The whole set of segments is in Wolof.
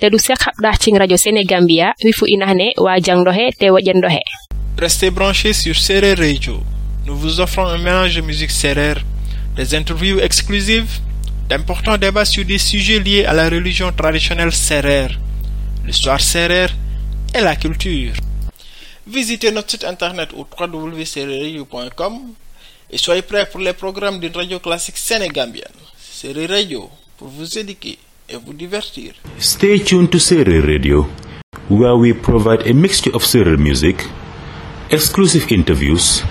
te ɗum sek haɓɗa ching radio sénégambia wi fu inane wa jangɗo he te woƴenɗo he Restez branchés sur Série Radio. Nous vous offrons un mélange de musique serrère des interviews exclusives, d'importants débats sur des sujets liés à la religion traditionnelle serrère, l'histoire serrère et la culture. Visitez notre site internet au www.serreradio.com et soyez prêts pour les programmes de radio classique sénégambienne. Serreradio, Radio pour vous éduquer et vous divertir. Stay tuned to Radio, where we provide a mixture of serial music, exclusive interviews,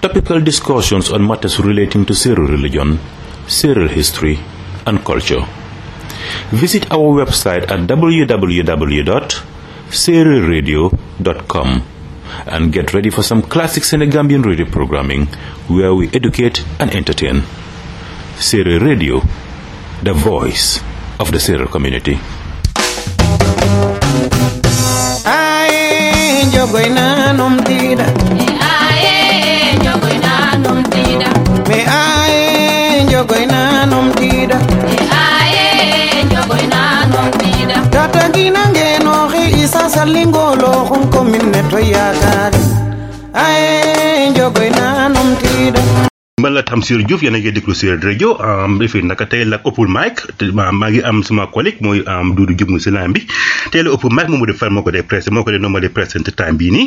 topical discussions on matters relating to Serer religion, Serer history, and culture. Visit our website at www.sereradio.com and get ready for some classic Senegambian radio programming where we educate and entertain. Serer Radio, the voice of the Serer community. I tatagina ngenoxe isa salingolo xum commune ne to yakari aye njogoy na num tido man la Tamsir Diouf yéen a ngi déglu Séeréer rajo defe naka tey la open mic te maa maa ngi am sama collègue mooy Doudou Diouf mu si laan bi tey la open mic moom moo di far moo ko dee presse moo ko dee noo ma dee presse time bii nii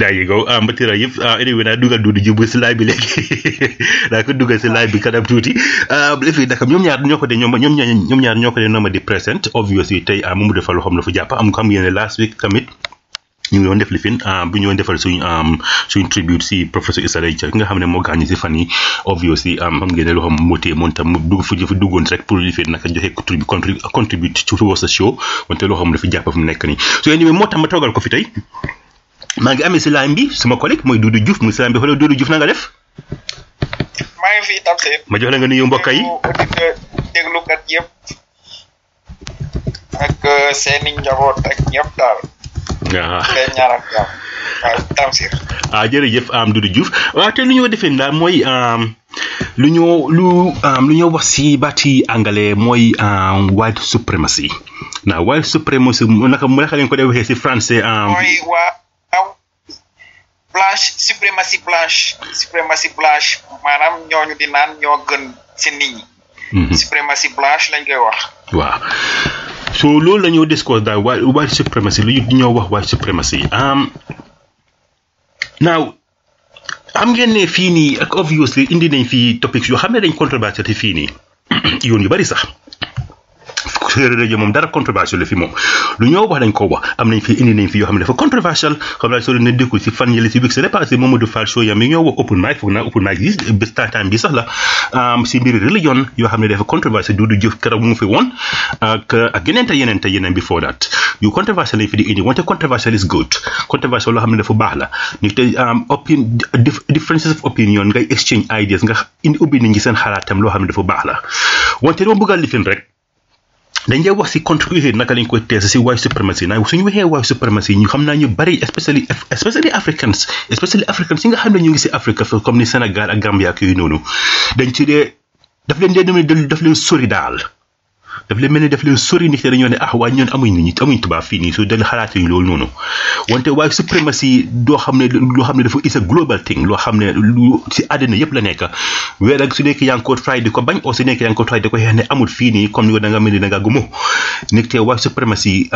daa yëgoo ah mbëttira yëpp ah anyway naa dugal duudu ji bu si laaj bi léegi naa ko dugal si laaj bi kanam tuuti ah bu defee naka ñoom ñaar ñoo ko de ñoom ñoom ñaar ñoom ñaar ñoo ko de nooma di present obviously tey ah Mamadou Fall xam la fa jàpp am xam ngeen ne last week tamit ñu ngi doon def li fin bu ñu doon defal suñ suñ tribute si professeur Issa Laye Dia ki nga xam ne moo gaañu si fan yi obviously xam ngeen ne loo xam moo téye moom tam mu dugg fa fa duggoon rek pour li fin naka joxe contribu contribu contribute ci towards the show wante loo xam ne dafa jàpp fu mu nekk nii so anyway moo tax ma toogal ko fi tey maa ngi amee si line bi sama collègue mooy Doudou Diouf mu ngi si line bi xoolal Doudou Diouf na nga def maa ngi fi Tamsir. ma jox la nga nuyu mbokk yi nuyu auditeur déglukat yëpp ak euh, seeni njaboot ak ñëpp daal waaw leen ñaanal jàmm waaw Tamsir. ah jërëjëf am Doudou Diouf waaw te lu ñu war a defee daal mooy am lu ñoo lu lu ñoo wax si baati angale mooy white supremacy na white supremacy naka mu naka lañ ko dee waxee si français mooy waa aw blanche supremacy blanche supremacy blanche maanaam ñooñu di naan ñoo gën si nit ñi supremacy blanche lañ koy wax waaw so loolu la ñoo discours daal white supremacy lu ñu ñoo wax white supremacy now am ngeen ne fii nii ak obviously indi nañ fii topics yoo xam ne dañ controversé te fii nii yoon yu bari sax séeréer rajo moom dara controversial la fi moom lu ñoo wax dañ ko wax am nañ fi indi nañ fi yoo xam ne dafa controversial xam naa soo leen déggul si fan yële si week sele passé Mamadou Fall show yam yi ñoo wax open mic foog naa open mic yi bés tantaan bi sax la si mbiri religion yoo xam ne dafa controversial du du jëf keroog mu fi woon ak ak yeneen te yeneen te yeneen before that yu controversial lañ fi di indi wante controversial is good controversial loo xam ne dafa baax la ñu te am opin differences of opinion ngay exchange ideas nga indi ubbi nit ñi seen xalaatam loo xam ne dafa baax la wante dama bëgg a lifin rek dañ lay wax si contribué naka lañ koy tees si white supremacy nag suñu waxee white supremacy ñu xam naa ñu bari especially especially africans especially africans yi nga xam ne ñu ngi si Afrique comme ni Sénégal ak Gambia ak yooyu noonu dañ ci dee daf leen dee demee daf leen sori daal daf leen mel ni daf leen sori nit dañoo ne ah waaye ñun amuñ nit amuñ tubaab fii nii su dañ xalaatuñ loolu noonu wante waaye suprématie doo xam ne loo xam ne dafa is a global thing loo xam ne lu si àddina yëpp la nekk weer ak su nekk yaa ngi ko try di ko bañ oo su nekk yaa ngi ko try di ko xeex ne amul fii nii comme ni ko da nga mel ni da nga gumu nit te waaye suprématie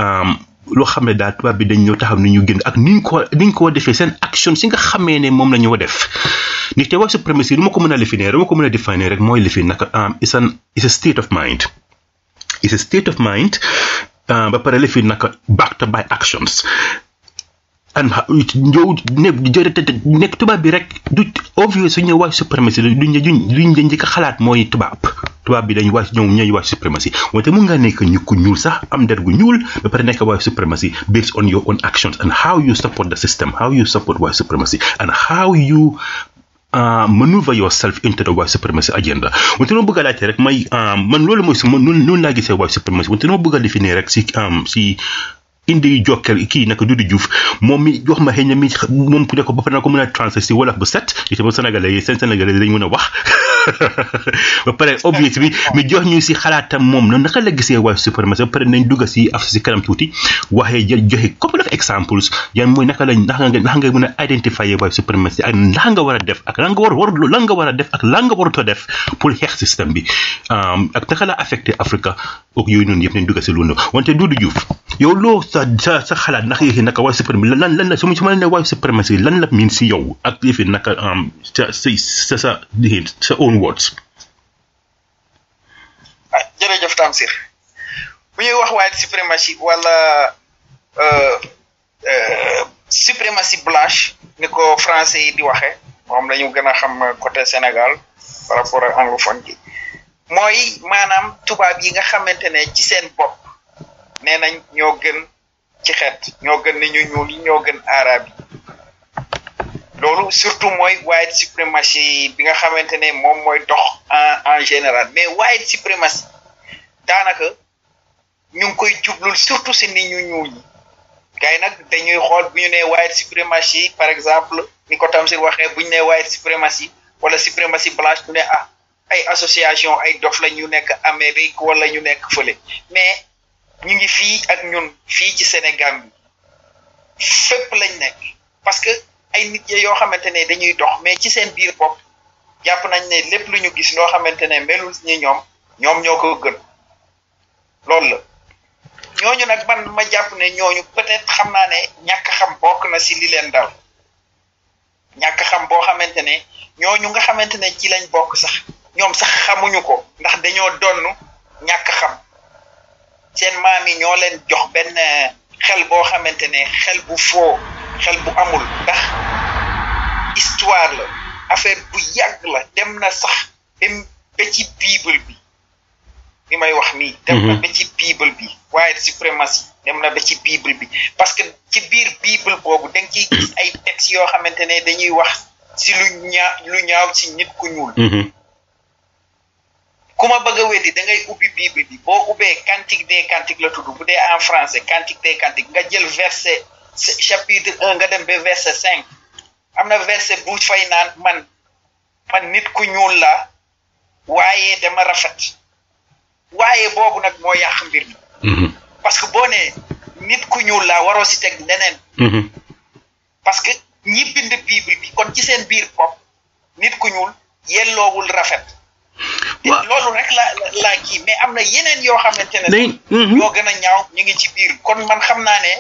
loo xam ne daal tubaab bi dañ ñëw taxaw ni ñu génn ak niñ ko niñ ko defee seen action si nga xamee ne moom la ñu def ni te wax suprématie lu ma ko mën a lifinee lu ma ko mën a définir rek mooy lifi naka is an is a state of mind is a state of mind ba pare lifi naka backed by actions an yow ne jërëte nekk tubaab bi rek du obvious su ñëw white supremacy duñ duñ duñ dañ njëkk a xalaat mooy tubaab tubaab bi dañ white ñoom ñooy white supremacy wante mun ngaa nekk ñu ku ñuul sax am der gu ñuul ba pare nekk white supremacy based on your own actions and how you support the system how you support white supremacy and how you Uh, maneuver yourself into the white supremacy agenda wante noo bëgg a laajte rek may man loolu mooy si man noonu laa gisee white supremacy wante noo bëgg a définir rek si si indi yu jokkel kii naka Doudou Diouf moom mi wax ma xëy na mi moom ku ne ko ba pare na ko mën a transfert si wolof bu set li tamit sénégalais yi seen sénégalais lañ mën a wax ba pare objet bi mi jox ñu si xalaatam moom noonu naka la gisee waa suprématie ba pare nañ dugg si af si kanam tuuti waxee jël joxe couple of examples yan mooy naka lañ naka nga naka nga mën a identifier waa suprématie ak naka nga war a def ak lan nga war war lan nga war a def ak lan nga warut a def pour xeex système bi ak naka la affecté Afrique ok yooyu noonu yëpp nañ dugg si loolu noonu wante Doudou Diouf yow loo sa sa sa xalaat ndax yëfi naka white supremacy lan lan la su ma su ma la nee white supremacy lan la miin si yow ak yëfi naka am sa sa sa sa lii sa own words. ah jërëjëf Tamsir bu ñuy wax white supremacy wala euh, euh, suprématie blanche ni ko français yi di waxe moom la ñu gën a xam côté Sénégal par rapport ak anglophone bi mooy maanaam tubaab yi nga xamante ne ci seen bopp nee nañ ñoo gën ci xeet ñoo gën ni ñu ñuul yi ñoo gën arab yi loolu surtout mooy white supremacy bi nga xamante ne moom mooy dox en en général mais white supremacy daanaka ñu ngi koy jublul surtout si nit ñu ñuul ñi gars yi nag dañuy xool bu ñu nee white supremacy par exemple ni ko Tamsir waxee bu ñu nee white supremacy wala supremacy blanche ñu ne ah ay association ay dof la ñu nekk Amérique wala ñu nekk fële mais ñu ngi fii ak ñun fii ci Sénégal bi fépp lañ nekk parce que ay nit ya yoo xamante ne dañuy dox mais ci seen biir bopp jàpp nañ ne lépp lu ñu gis loo xamante ne melul ñi ñoom ñoom ñoo ko gën loolu la ñooñu nag man ma jàpp ne ñooñu peut-être xam naa ne ñàkk xam bokk na si li leen dal ñàkk xam boo xamante ne ñooñu nga xamante ne ci lañ bokk sax ñoom sax xamuñu ko ndax dañoo donn ñàkk xam seen maam yi ñoo leen jox benn xel boo xamante ne xel bu foo xel bu amul ndax histoire la affaire bu yàgg la dem na sax ba ci bible bi bi may wax nii dem na ba ci bible bi waaye suprématie dem na ba ci bible bi parce que ci biir bible boobu da nga ciy gis ay textes yoo xamante ne dañuy wax si lu ñaa lu ñaaw ci nit ku ñuul ku ma bëgg a weddi da ngay ubbi bible bi boo ubbee cantique des cantiques la tudd bu dee en français cantique des cantiques nga jël verset chapitre un nga dem ba verset cinq am na verset bu fay naan man man nit ku ñuul la waaye dama rafet waaye boobu nag moo yàq mbir mi mhm. parce que boo nee nit ku ñuul laa waroo si teg leneen mhm. parce que ñi bind bible bi kon ci seen biir bopp nit ku ñuul yelloowul rafet loolu rek la laa kii mais am na yeneen yoo xamante ne ñoo mhm. gën a ñaaw ñu ngi ci biir kon man xam naa ne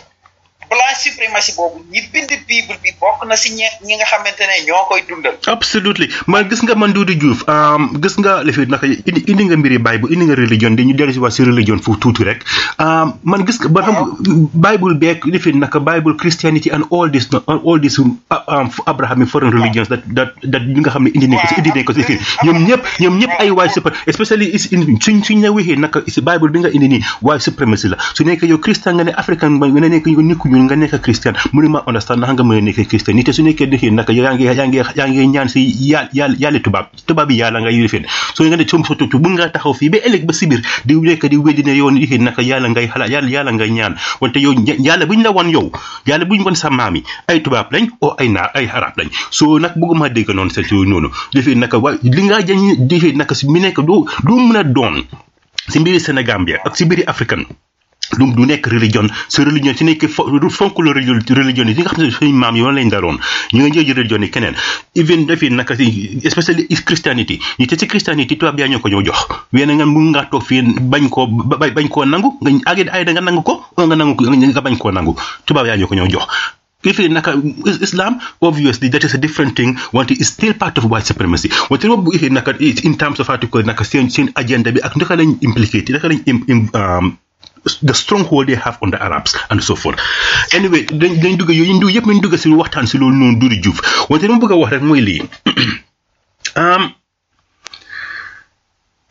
blanche suprématie boobu ñi bind bible bi bokk na si ñe ñi nga xamante ne ñoo koy dundal. absolutely man gis nga man Doudou Diouf um, gis nga li fi naka indi indi nga mbiri Bible indi nga religion dañu dellu si waat si religion foofu tuuti rek um, man gis nga ba xam Bible beeg li fi naka Bible Christianity and all this all this uh, um, Abrahamic foreign religions that that da li nga xam ne indi nañ ko si indi nañ ko si fii ñoom ñëpp ñoom ñëpp ay white supremacy especially is indi suñ suñ la waxee naka si bible bi nga indi nii white supremacy la su nekkee yow christian nga ne african ba nga nekk yow nit ku ñuul nga nekk christian mënu ma understand naka nga mën a nekk christian ni te su nekkee defee naka yow yaa ngi yaa ngi yaa ngi ñaan si yàlla yàlla yàlla tubaab tubaab yi yàlla nga yilifeen soo nga ne soo soo tuuti bu nga taxaw fii ba ëllëg ba si biir di nekk di weddi ne yow nit naka yàlla ngay xalaat yàlla yàlla ngay ñaan wante yow yàlla bu ñu la wan yow yàlla bu ñu mën sa maam yi ay tubaab lañ oo ay naar ay xaraab lañ soo nag bëgguma dégg noonu seen yooyu noonu defee naka wa li nga jañ defee naka si mi nekk doo doo mën a doon si mbiri Sénégal bi ak si mbiri africain lu du nekk religion sa religion si nekk fo du fonk la religion religion yi li nga xam ne suñu maam yi loolu lañ daroon ñu nga jël religion yi keneen even defi naka si especially is christianity ñu te si christianity tubaab yaa ñoo ko ñoo jox wee na nga mun ngaa toog fii bañ koo ba bañ koo nangu nga agee ay da nga nangu ko ko nga nangu nga bañ koo nangu tubaab yaa ñu ko ñoo jox if it naka Islam obviously that is a different thing wante is still part of white supremacy wante moom bu if it naka in terms of article naka seen seen agenda bi ak naka lañ implicate naka lañ the stronghold they have on the Arabs and so forth anyway dañ dañ dugg yooyu ñu yëpp nañ dugg si waxtaan si loolu noonu Duudu Juuf wante li ma bëgg a wax rek mooy lii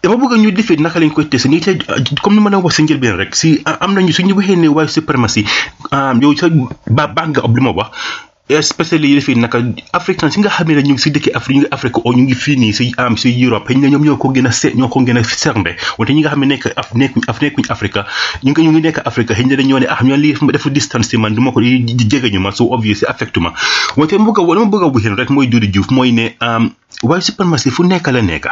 dama bëgg ñu defee naka lañ koy testé ni tey comme ni ma leen wax si njëlbeen rek si am nañu suñu waxee ne waaye suprématie yow sa ba baax nga ob li ma wax spécial yi defee naka africain si nga xam ne ñu ngi si dëkki Afrique ñu ngi Afrique o ñu ngi fii nii si am si Europe xëy na ñoom ñoo ko gën a se ñoo ko gën a sernde wante ñi nga xam ne nekk af nekkuñ af nekkuñ Afrique ñu ngi ñu ngi nekk Afrique xëy na dañoo ne ah ñoo lii dafa distance si man du ma ko jege ñu ma su obvious affectu ma wante ma bëgg a ma bëgg a waxin rek mooy Doudou Diouf mooy ne waaye suprématie fu nekk la nekk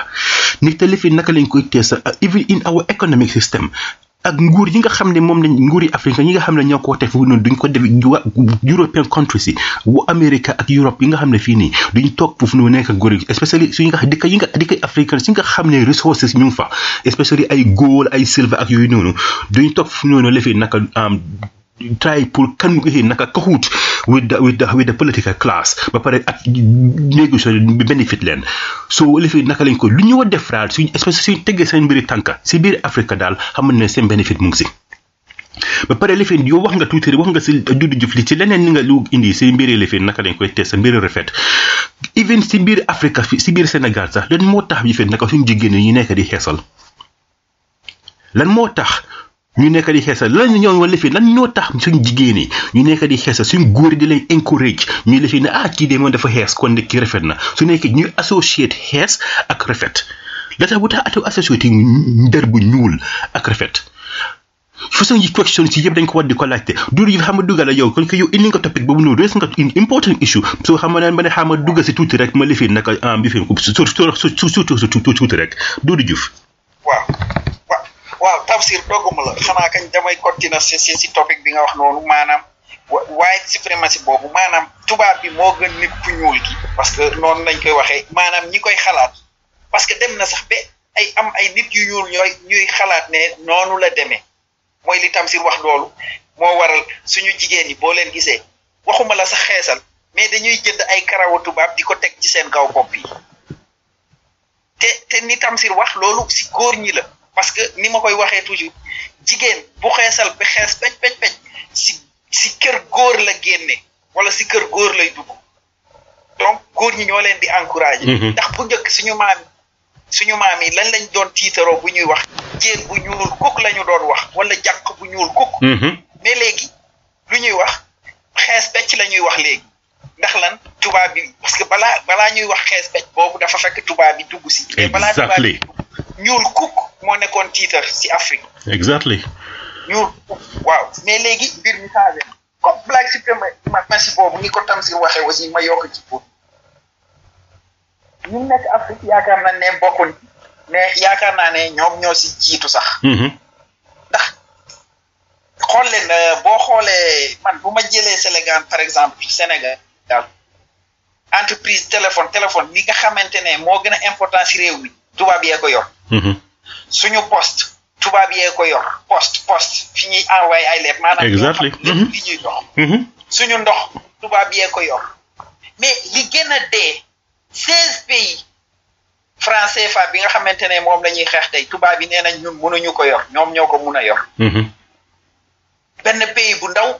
nit te lifi naka lañ koy tees even in our economic system ak nguur yi nga xam ne moom lañ nguur yi Afrique yi nga xam ne ñoo ko teg foofu noonu duñ ko def wa European countries yi wu America ak Europe yi nga xam ne fii nii duñ toog foofu noonu nekk góor yi especially suñu nga dëkk yi nga dëkk africain si nga xam ne resources ñu ngi fa especially ay gold ay silver ak yooyu noonu duñ toog foofu noonu la fi naka try pour kan eh, naka kahoot with the, with the, with the political class ba pare ak négocier bi benefit leen so lifii naka lañ ko lu ñu war def daal suñ espèce suñ teggee seen mbiri tànka si biir Afrique daal xam ne seen benefit mu ngi si ba pare lifin yow wax nga tuuti wax nga si juddu jëf li ci leneen ni nga lu indi si mbiri lifin naka lañ koy tee sa mbiri rafet even si biir Afrique fi si biir Sénégal sax lan moo tax lifin naka suñ jigéen ñi nekk di xeesal lan moo tax ñu nekk di xeesal lan ñoo wala fi lan ñoo tax suñ jigéen yi ñu nekk di xeesal suñ góor di lay encourage ñu la fi ne ah kii de moom dafa xees kon de kii rafet na su nekkee ñuy associate xees ak rafet la tax bu tax ato associate der bu ñuul ak rafet façon yi question si yëpp dañ ko war di ko laajte dur yi xam nga dugal la yow kon ko yow indi nga topic boobu noonu res nga une important issue soo xam ne ma ne xam nga dugal si tuuti rek ma lifin naka am bi fi surtout surtout surtout tuuti rek Doudou Diouf waaw waaw waaw tafsir dogguma la xanaa kañ damay continuer si si si topic bi nga wax noonu maanaam wa- white supremacy boobu maanaam tubaab bi moo gën nit ku ñuul ki parce que noonu lañ koy waxee maanaam ñi koy xalaat parce que dem na sax ba ay am ay nit yu ñuul ñooy ñuy xalaat ne noonu la demee mooy li Tamsir wax loolu moo waral suñu jigéen ñi boo leen gisee waxuma la sax xeesal mais dañuy jënd ay karawu tubaab di ko teg ci seen kaw bopp yi te te ni Tamsir wax loolu si góor ñi la parce que ni ma koy waxee toujours jigéen bu xeesal ba xees pej pej pej si si kër góor la génne wala si kër góor lay dugg donc góor ñi ñoo leen di encouragé mhm. ndax bu njëkk suñu maam suñu maam yi lañ lañ doon tiitaroo bu ñuy wax jéen bu ñuul kuk la ñu doon wax wala jànq bu ñuul kuk mhm. mais léegi lu ñuy wax xees becc la ñuy wax léegi ndax lan tubaab bi parce que balaa balaa ñuy wax xees becc boobu dafa fekk tubaab bi dugg si mais balaa tubaab bi ñuul kuk moo nekkoon tiitar si Afrique exactly ñuul kuk waaw mais léegi mbir mi changé comme blague supplémentaire ma merci boobu ni ko tam si waxee aussi ma yokk ci pour ñu nekk Afrique yaakaar naa ne bokkuñ mais yaakaar naa ne ñoom ñoo si jiitu sax ndax xool leen boo xoolee man bu ma jëlee Sénégal par exemple Sénégal entreprise téléphone téléphone li nga xamante ne moo gën a important si réew mi tubaab yee ko yor mhm. suñu poste tubaab yee ko yor poste poste fi ñuy envoyé ay lettres maanaam lépp li mhm. ñuy dox mhm. suñu ndox tubaab yee ko yor mais li gën a dee seize pays franc CFA bi nga xamante ne moom la ñuy xeex tey tubaab yi nee nañ ñun mënuñu ko yor ñoom ñoo ko mun a yor benn pays bu ndaw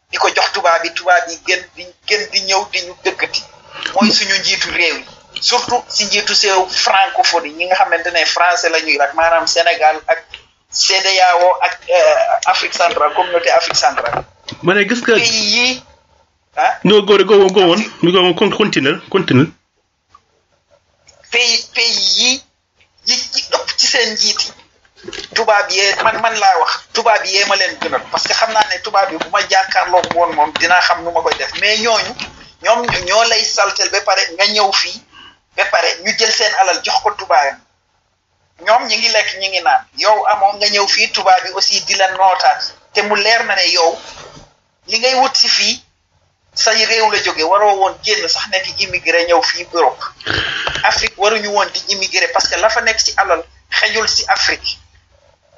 di ko jox tubaab yi tubaab yi gën di gën di ñëw di ñu dëkkati mooy suñu njiitu réew yi surtout si njiitu seew francophonie ñi nga xamante ne français la ñuy rak maanaam Sénégal ak CEDEAO ak euh, Afrique centrale communauté Afrique centrale. ma ne gis nga pays yi ah. ñoo góor góor góor woon ñu góor woon continuer continuer. pays pays yi yi ci ëpp ci seen njiit yi tubaab yee man man laa wax tubaab yee ma leen gënal parce que xam naa ne tubaab yi bu ma jàkkaarloo woon moom dinaa xam nu ma koy def mais ñooñu ñoom ñoo lay saltel ba pare nga ñëw fii ba pare ñu jël seen alal jox ko tubaab ñoom ñi ngi lekk ñi ngi naan yow amoo nga ñëw fii tubaab bi aussi di la nootaat te mu leer na ne yow li ngay wut si fii say réew la jóge waroo woon génn sax nekk immigré ñëw fii Europe Afrique waruñu woon di immigré parce que la fa nekk ci alal xejul si Afrique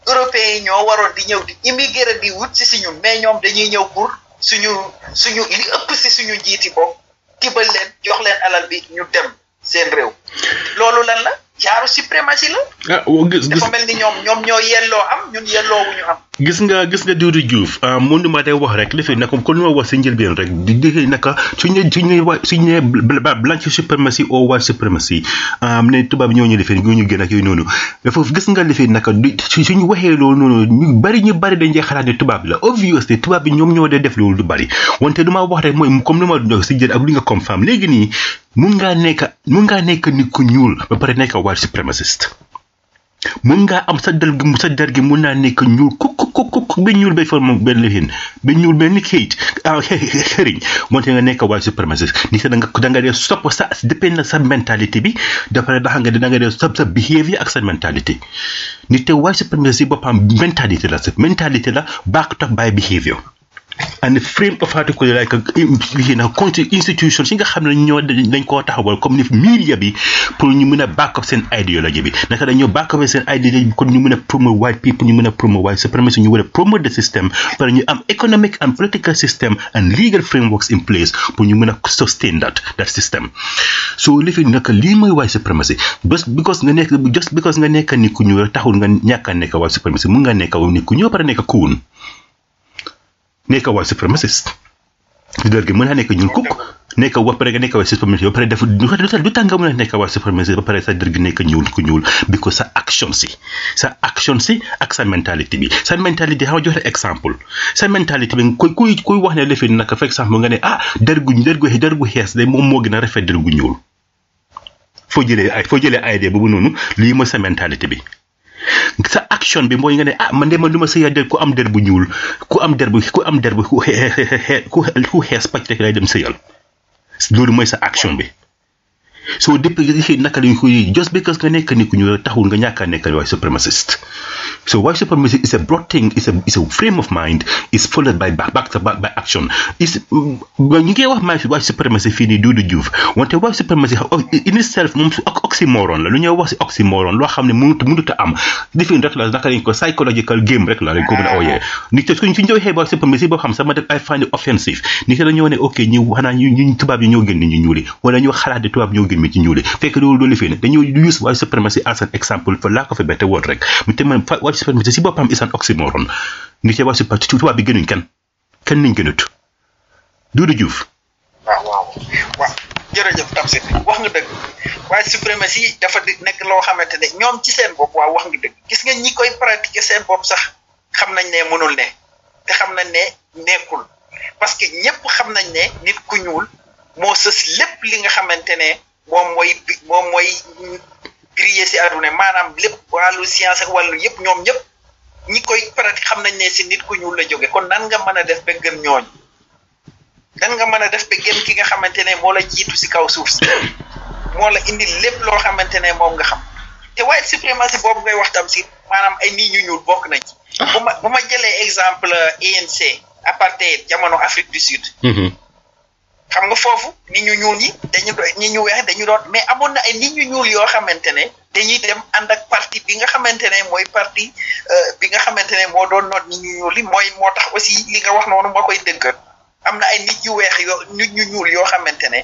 européens yi ñoo waroon di ñëw di immigré di wut si si ñun mais ñoom dañuy ñëw pour suñu suñu li ëpp si suñu njiiti bopp tibal leen jox leen alal bi ñu dem seen réew loolu lan la jaaru suprématie la ah woo gis gis dafa mel ni ñoom ñoom ñoo yelloo am ñun yelloo wu ñu am gis nga gis nga Doudou Diouf ah mënu ma day wax rek li fi naka kon li ma wax si njëlbeen rek di di fi naka su ñu su ñu wa su ñu nee bl- bl- blanche suprématie ou white suprématie ah am ne tubaab ñoo ñu defee ñoo ñu gën ak yooyu noonu dafa gis nga li fi naka du su su ñu waxee loolu noonu ñu bari ñu bari dañ cee xalaat ne tubaab la obviously tubaab bi ñoom ñoo dee def loolu du bari wante du ma wax rek mooy comme li ma doon si jël ak li nga comme femme léegi nii mun ngaa nekk mun ngaa nekk nit ku ñuul ba pare nekk white supremaciste mun ngaa am sa der gi sa der gi mun naa nekk ñuul ku ku ku ku ba ñuul ba fa moom benn lifin ba ñuul benn kayit ah xëriñ moonte nga nekk white supremaciste ni sa da nga da nga dee sopp sa dépend na sa mentalité bi dafa daxa nga da nga dee sopp sa behavior ak sa mentalité ni te white supremaciste boppam mentalité la sa mentalité la back to by behavior and frame of article like you know institutions yi nga xam ne ñoo dañ koo taxawal comme ni media bi pour ñu mën a back up seen idéologie bi naka dañoo back up seen idéologie bi kon ñu mën a promote white people ñu mën a promote white supremacy ñu war a promote the system parce ñu am economic and political system and legal frameworks in place pour ñu mën a sustain that that system so li fi naka lii mooy white supremacy just because nga nekk just because nga nekk ni ku ñuul taxul nga ñàkk a nekk white supremacy mun nga nekk ni ku ñuul pare nekk kuun nekk white supremacist leader gi mën naa nekk ñuul kukk nekk ba pare nga nekk white supremacist ba pare def du tax nga mën a nekk white supremacist ba pare sa leader gi nekk ñuul ku ñuul bi ko sa action si sa action si ak sa mentalité bi sa mentalité xam nga joxe exemple sa mentalité bi kuy kuy kuy wax ne lefin naka fekk sax mu nga ne ah der gu der gu der gu xees de moom moo gën a rafet der gu ñuul foo jëlee ay foo jëlee ay dee boobu noonu lii mooy sa mentalité bi sa action bi mooy nga ne ah man de man du ma sëy der ku am der bu ñuul ku am der bu ku am der bu ku ku xees pàcc rek lay dem sëyal loolu mooy sa action bi soo dëpp nga xëy naka lañ ko yëg just because nga nekk nit ku ñuul taxul nga ñàkk a nekk white supremacist so white supremacy is a broad thing is a is a frame of mind is followed by back back by action is waaw ñu ngi wax maa fi white supremacy fii nii Doudou Diouf wante white supremacy in itself moom su oxymoron la lu ñuy wax si oxymoron loo xam ne mënut mënut a am defin rek la naka lañ ko psychological game rek la lañ ko mën a ooyee ni te suñ suñ doon xëy white supremacy boo xam sama def ay find offensive ni te dañoo ne ok ñu xanaa ñu ñu tubaab yi ñoo gën ni ñu ñuuli wala ñoo xalaat di tubaab ñoo gën mi ci ñuuli fekk loolu loolu fii ne dañoo use white supremacy as an example for lack of a better word rek mu te man white supremacy si boppam is an oxymoron ni te white supremacy tubaab bi gënuñ kenn kenn nañ gënut Doudou Diouf waaw waaw waaw jërëjëf Tamsir wax nga dëgg waaye suprématie dafa di nekk loo xamante ne ñoom ci seen bopp waaw wax nga dëgg gis nga ñi koy pratiquer seen bopp sax xam nañ ne mënul ne te xam nañ ne nekkul parce que ñëpp xam nañ ne nit ku ñuul moo sës lépp li nga xamante ne moom mooy bi moom mooy briller si àdduna maanaam lépp wàllu science ak wàllu yëpp ñoom ñëpp ñi koy pratique xam nañ ne si nit ku ñuul la jóge kon nan nga mën a def ba gën ñooñu nan nga mën a def ba gën ki nga xamante ne moo la jiitu si kaw suuf si moo la indi lépp loo xamante ne moom nga xam te waaye suprématie boobu ngay wax tam si maanaam ay nit ñu ñuul bokk nañ ci bu ma bu ma jëlee exemple ANC apartheid jamono Afrique du Sud xam nga foofu nit ñu ñuul ñi dañu doon nit ñu weex dañu doon mais amoon na ay nit ñu ñuul yoo xamante ne dañuy dem ànd ak parti bi nga xamante ne mooy parti euh, bi nga xamante ne moo doon noot nit ñu ñuul yi mooy moo tax aussi li nga wax noonu moo koy dëggal am na ay nit yu weex yoo nit ñu ñuul yoo xamante ne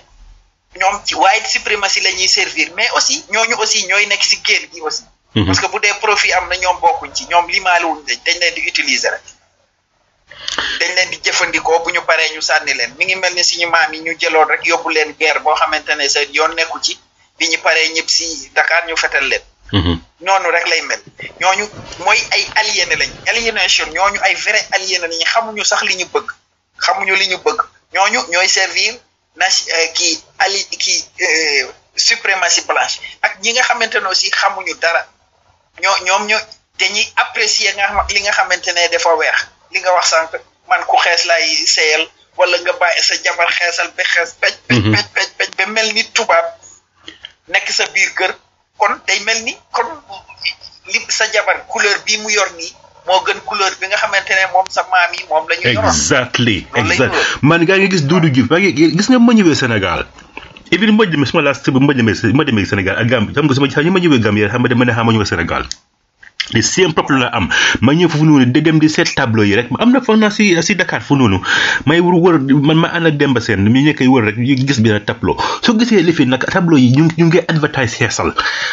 ñoom ci white suprématie la ñuy servir mais aussi ñooñu aussi ñooy nekk si génn gi aussi. Mhm. parce que bu dee profit am na ñoom bokkuñ ci ñoom limaale wuñ dañ dañ leen di utiliser rek. dañ leen di jëfandikoo bu ñu paree ñu sànni leen mi ngi mel ni suñu maam yi ñu jëloon rek yóbbu leen guerre boo xamante ne seen yoon nekku ci bi ñu paree ñëpp si Dakar ñu fetal leen. Mm-hmm. noonu rek lay mel ñooñu mooy ay aliéné lañ aliénation ñooñu ay vrai aliéné lañ xamuñu sax li ñu bëgg xamuñu li ñu bëgg ñooñu ñooy servir nation euh, kii ali kii euh, suprématie blanche ak ñi nga xamante ne aussi xamuñu dara ñoo ñoom ñoo dañuy apprécier nga li nga xamante ne dafa weex li nga wax sànq man ku xees laay seyal wala nga bàyyi sa jabar xeesal ba xees pej pej mhm. pej pej ba mel ni tubaab nekk sa biir kër kon day mel ni kon li sa jabar couleur bii mu yor nii moo gën couleur bi nga xamante ne moom sa maam yi moom la ñu yoroon exactly Loolu lay exact nuroo. man gaa ngi gis Doudou Diouf maa ngi gis nga ma ñëwee Sénégal et puis ma demee suma laas ma demee ma demee Sénégal ak Gambie xam nga suma xam ñu ma ñëwee Gambie xam nga dama ne xam ma ñëwee Sénégal di same problème la am ma ñëw foofu noonu di dem di seet tableau yi rek am na foog naa si si Dakar fu noonu may wër wër man ma ànd ak Demba Seen mi nekk wër rek ñu gis benn tableau soo gisee li fi nag tableau yi ñu ñu ngi advertise xeesal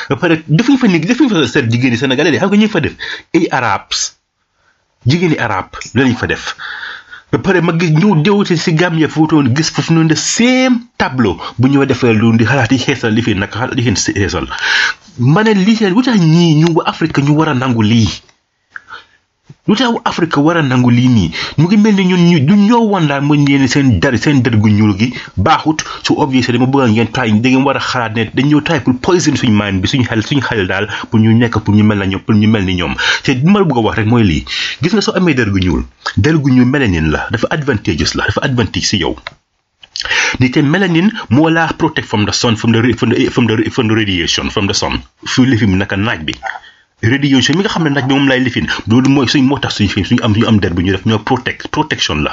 ba pare defuñu fa nit defuñu fa seet jigéen yi sénégalais de xam nga ñu fa def ay arabes jigéeni arab la lañ fa def ba pare ma gis ñëw déwute si gam ya foofu woon gis foofu noonu de same tableau bu ñëw defee lu di xalaat yi xeesal li fi naka xalaat yi xeesal ma ne lii seen lu tax ñii ñu wa Afrique ñu war a nangu lii lu tax Afrique war a nangu lii nii mu ngi mel ni ñun ñu du ñoo wan daal mooy ñeen seen dar seen dër gu ñuul gi baaxut su obvious dama bëgg ngeen try da ngeen war a xalaat ne dañ ñoo try pour poison suñu mind bi suñu xel suñu xel daal pour ñu nekk pour ñu mel na ñoom pour ñu mel ni ñoom te li ma la bëgg a wax rek mooy lii gis nga soo amee der gu ñuul der gu ñuul melanin la dafa advantageous la dafa advantage si yow ni te melanin moo laa protect from the sun from the ra- from the from the from the radiation from the sun su lifi bi naka naaj bi radiation mi nga xam ne naaj bi moom laay lifin loolu mooy suñ moo tax suñu fi suñu am suñu am der bu ñu def ñoo protect protection la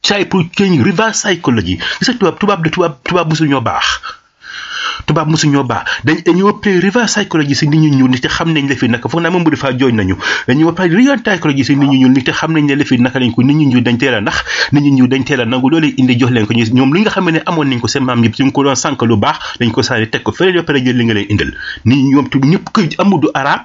psycho change reverse psychology gis nga tubaab tubaab de tubaab tubaab mosu ñoo baax tubaab mosu ñoo baax dañ dañoo pay reverse psychology si nit ñu ñuul ni te xam nañ la fi naka foog naa moom bu defaa jooñ nañu dañoo pay reverse psychology si nit ñu ñuul ni te xam nañ ne la fi naka lañ ko nit ñu ñuul dañ teel a nax nit ñu ñuul dañ teel a nangu loolu indi jox leen ko ñu ñoom li nga xam ne amoon nañ ko seen maam yëpp suñ ko doon sànk lu baax dañ ko saani teg ko fële ba pare jël li nga leen indil nit ñoom tu ñëpp ko amul du arabe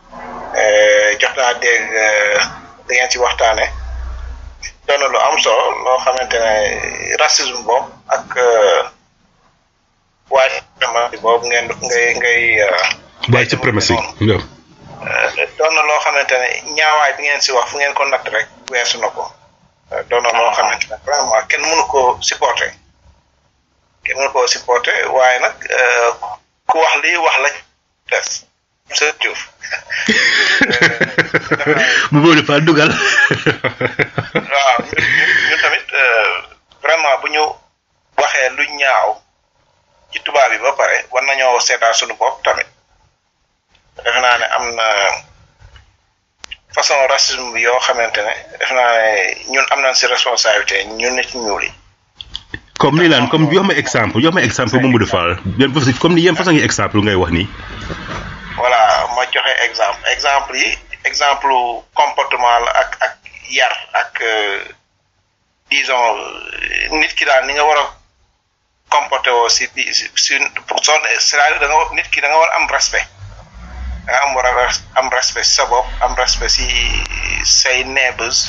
euh, jot naa dégg euh, da ngeen ci waxtaane doon na lu am solo loo xamante ne racisme boobu ak euh, waaye boobu ngeen ngay ngay waaye ci prémisse yi doon na loo xamante ne ñaawaay bi ngeen si wax fu ngeen ko natt rek weesu na ko doon na loo xamante ne vraiment kenn mënu ko supporter kenn mënu ko supporter waaye nag ku wax lii wax la des Sër Diouf. mu bëgg faa dugal. waaw ñun tamit euh, vraiment bu ñu waxee lu ñaaw ci tubaab yi ba pare war nañoo seetaan suñu bopp tamit defe naa ne am na. façon racisme bi yoo xamante ne def naa ne ñun am nañ si responsabilité ñun nit ñuul yi. comme ni lan comme jox ma exemple jox ma exemple Mamadou Fall yan façon comme ni yan façon ngi exemple ngay wax nii. voilà ma joxe exemple exemple yi exemple comportement la ak ak yar ak euh, disons nit ki daal ni nga war a comporté woo si bi si si pour son c'est-à-dire da nga nit ki da nga war am respect da nga am war a am respect si sa bopp am respect si say neighbors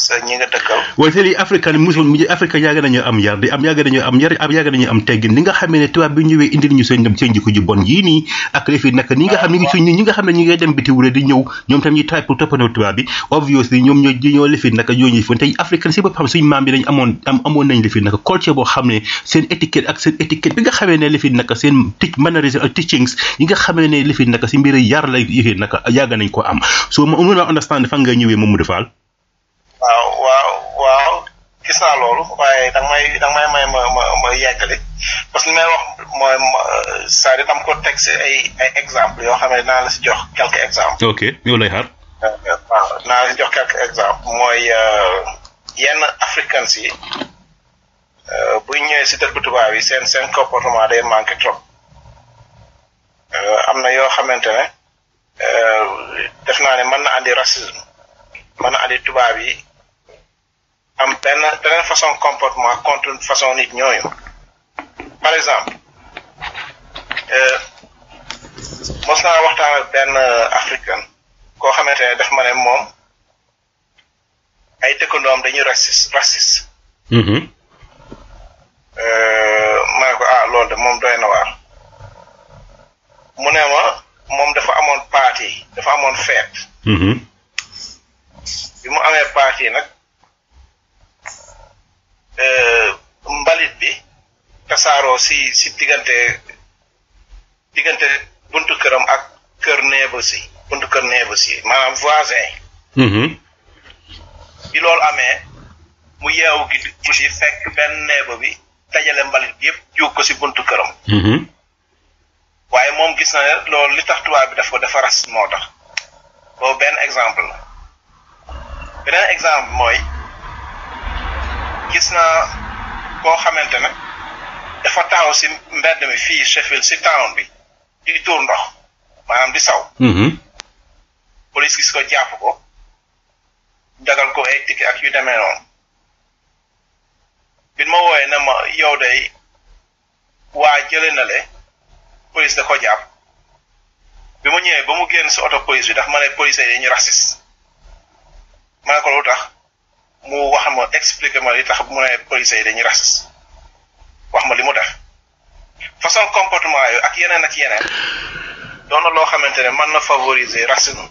sa ñi nga dëkkal waaye te lii africain yi musul mujj africain yàgg nañu am yar di am yàgg nañu am yar am yàgg nañu am teggin li nga xamee ne tubaab bi ñëwee indil ñu seen dem seen jikko ju bon yii nii ak li fi nekk ni nga xam ne suñu ñi nga xam ne ñi ngay dem biti wure di ñëw ñoom tam ñuy travail pour toppandoo tubaab bi obviously ñoom ñoo ñoo lifin naka ñoo ñuy fon tey africain si boppam suñu maam yi dañ amoon am amoon nañ lifin naka culture boo xam ne seen étiquette ak seen étiquette bi nga xamee ne lifin naka seen tic mannerism ak teachings yi nga xamee ne lifin naka si mbiri yar la lifin naka yàgg nañ ko am so ma mën a understand fan nga ñëwee Mamadou Fall waaw waaw waaw gis naa loolu waaye danga may danga may may ma ma ma yeggali parce que li may wax mooy c'est-à-dire dama ko teg si ay ay exemple yoo xam ne naa la si jox quelques exemples. ok yow lay xaar. waaw naa la si jox quelques exemples mooy yenn africains yi bu ñu ñëwee si dëkk tubaab yi seen seen comportement day manqué trop am na yoo xamante ne. def naa ne mën na andi racisme mën na andi tubaab yi am benn beneen façon comportement contre façon nit ñooñu par exemple mos naa waxtaan ak benn africain koo xamante ne daf ma ne moom ay dëkkandoom dañuy raciste raciste. Mm-hmm. Euh, ma ne ko ah loolu de moom doy na waar mu ne ma moom dafa amoon parti dafa amoon feet. Mm-hmm. bi mu amee parti nag. euh, mbalit bi tasaaroo si si diggante diggante buntu këram ak kër neeba si buntu kër neeba si maanaam voisin mm-hmm. bi loolu amee mu yeewu gi guddi fekk benn neeba bi dajale mbalit bi yëpp juug ko si buntu këram mm-hmm. waaye moom gis na ne loolu li tax tubaab bi daf ko dafa ras moo tax boobu benn exemple la beneen exemple mooy gis naa koo xamante ne dafa taxaw si mbedd mi fii Sheffield si town bi di tuur ndox maanaam di saw mm-hmm. police gis ko jàpp ko dagal ko ay ticket ak yu demee noonu bi ma wooyee ne ma yow day waa jële na le police da ko jàpp bi mu ñëwee ba mu génn si oto police bi daf ma ne police yi dañuy raciste ma ne ko lu tax mu wax ma expliqué ma li tax mu ne police yi dañuy raciste wax ma li mu def façon comportement yooyu ak yeneen ak yeneen doon na loo xamante ne mën na favoriser racisme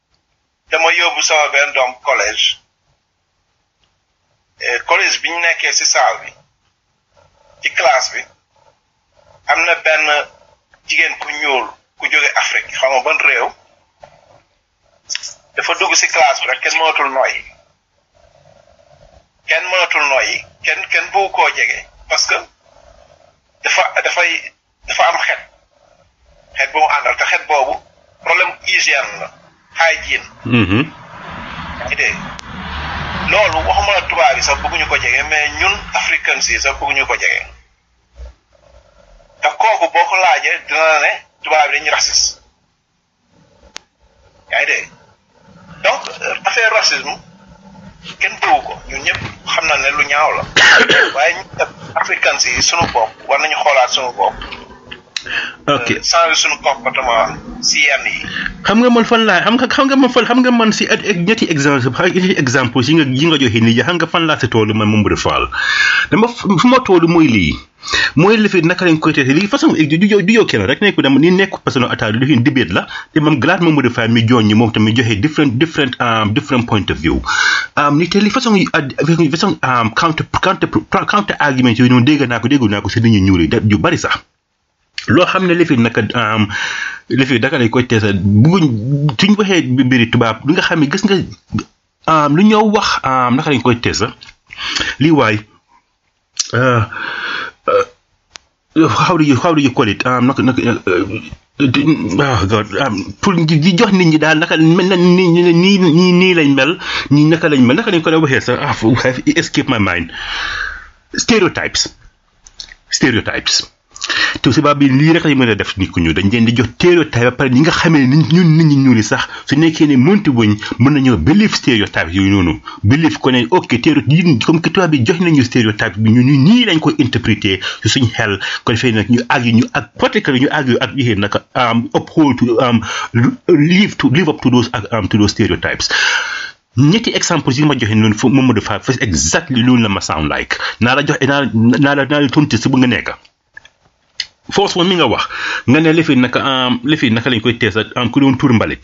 dama yóbbu sama benn doom collège eh, collège bi ñu nekkee ci saal bi ci classe bi am na benn jigéen ku ñuul ku jóge Afrique xam nga ban réew dafa dugg ci classe bi rek kenn mënatul nooyi kenn mënatul nooyi kenn kenn bëgg koo jege parce que dafa dafay dafa am xet xet bu mu àndal te xet boobu problème hygiène la hygiène Mhm. ci dee loolu waxuma la tubaab yi sax bëgguñu ko jege mais ñun africains yi sax bëgguñu ko jege te kooku boo ko laajee dina la ne tubaab yi dañuy raciste yaa ngi dégg donc affaire racisme kenn bëggu ko ñun ñëpp xam na ne lu ñaaw la waaye ñu def africains yi sunu bopp war nañu xoolaat sunu bopp. ok changer sunu comportement si yenn yi. xam nga man fan laa xam nga xam nga man fan xam nga man si ak ñetti exemple ñetti exemple yi nga yi nga joxe nii xam nga fan laa si toolu man moom Fall dama fu ma toolu mooy lii. mooy li fi naka lañ koy traité lii façon du du du yow kenn rek nekku dem ni nekku personne attaque lu fi dibéet la te moom glaat moom di fay mi joñ ñi moom tamit joxe different different um, different point of view um, ni te li façon yi ad- avec une façon um, counter counter counter argument yooyu noonu dégg naa ko déggu naa ko si nit ñu ñuul yi da- yu bari sax loo xam ne li fi naka um, li fi naka lañ koy teesa buñ suñ waxee bi- mbiri tubaab li nga xam ne gis nga um, lu ñoo wax um, naka lañ koy teesa lii waay how do you how do you call it um, naka naka ah god pour di jox nit ñi daal naka mel na nii nii nii nii lañ mel nii naka lañ mel naka lañ ko doon waxee sax ah escape my mind stereotypes stereotypes te tubaab bi lii rek lañ mën a def nit ku ñuul dañ leen di jox stéréotype ba pare ñi nga xamee ni ñun nit ñi ñuul yi sax su nekkee ne mënti wuñ mën nañoo believe stéréotype yooyu noonu believe ko ne ok téere yi comme que tubaab bi jox nañu stéréotype bi ñu ñu nii lañ ko interprété su suñ xel ko defee nag ñu àgg ñu ak protecteur ñu àgg ak yéen nag am uphold to am live to live up to those ak am to those stereotypes ñetti examples yi ma joxe noonu foofu Mamadou Fall foofu exactly loolu la ma sound like naa la jox naa naa la naa la tontu si bu nga nekk force moom mi nga wax nga ne lëfi naka am lëfi naka lañ koy tees am ku doon tuur mbalit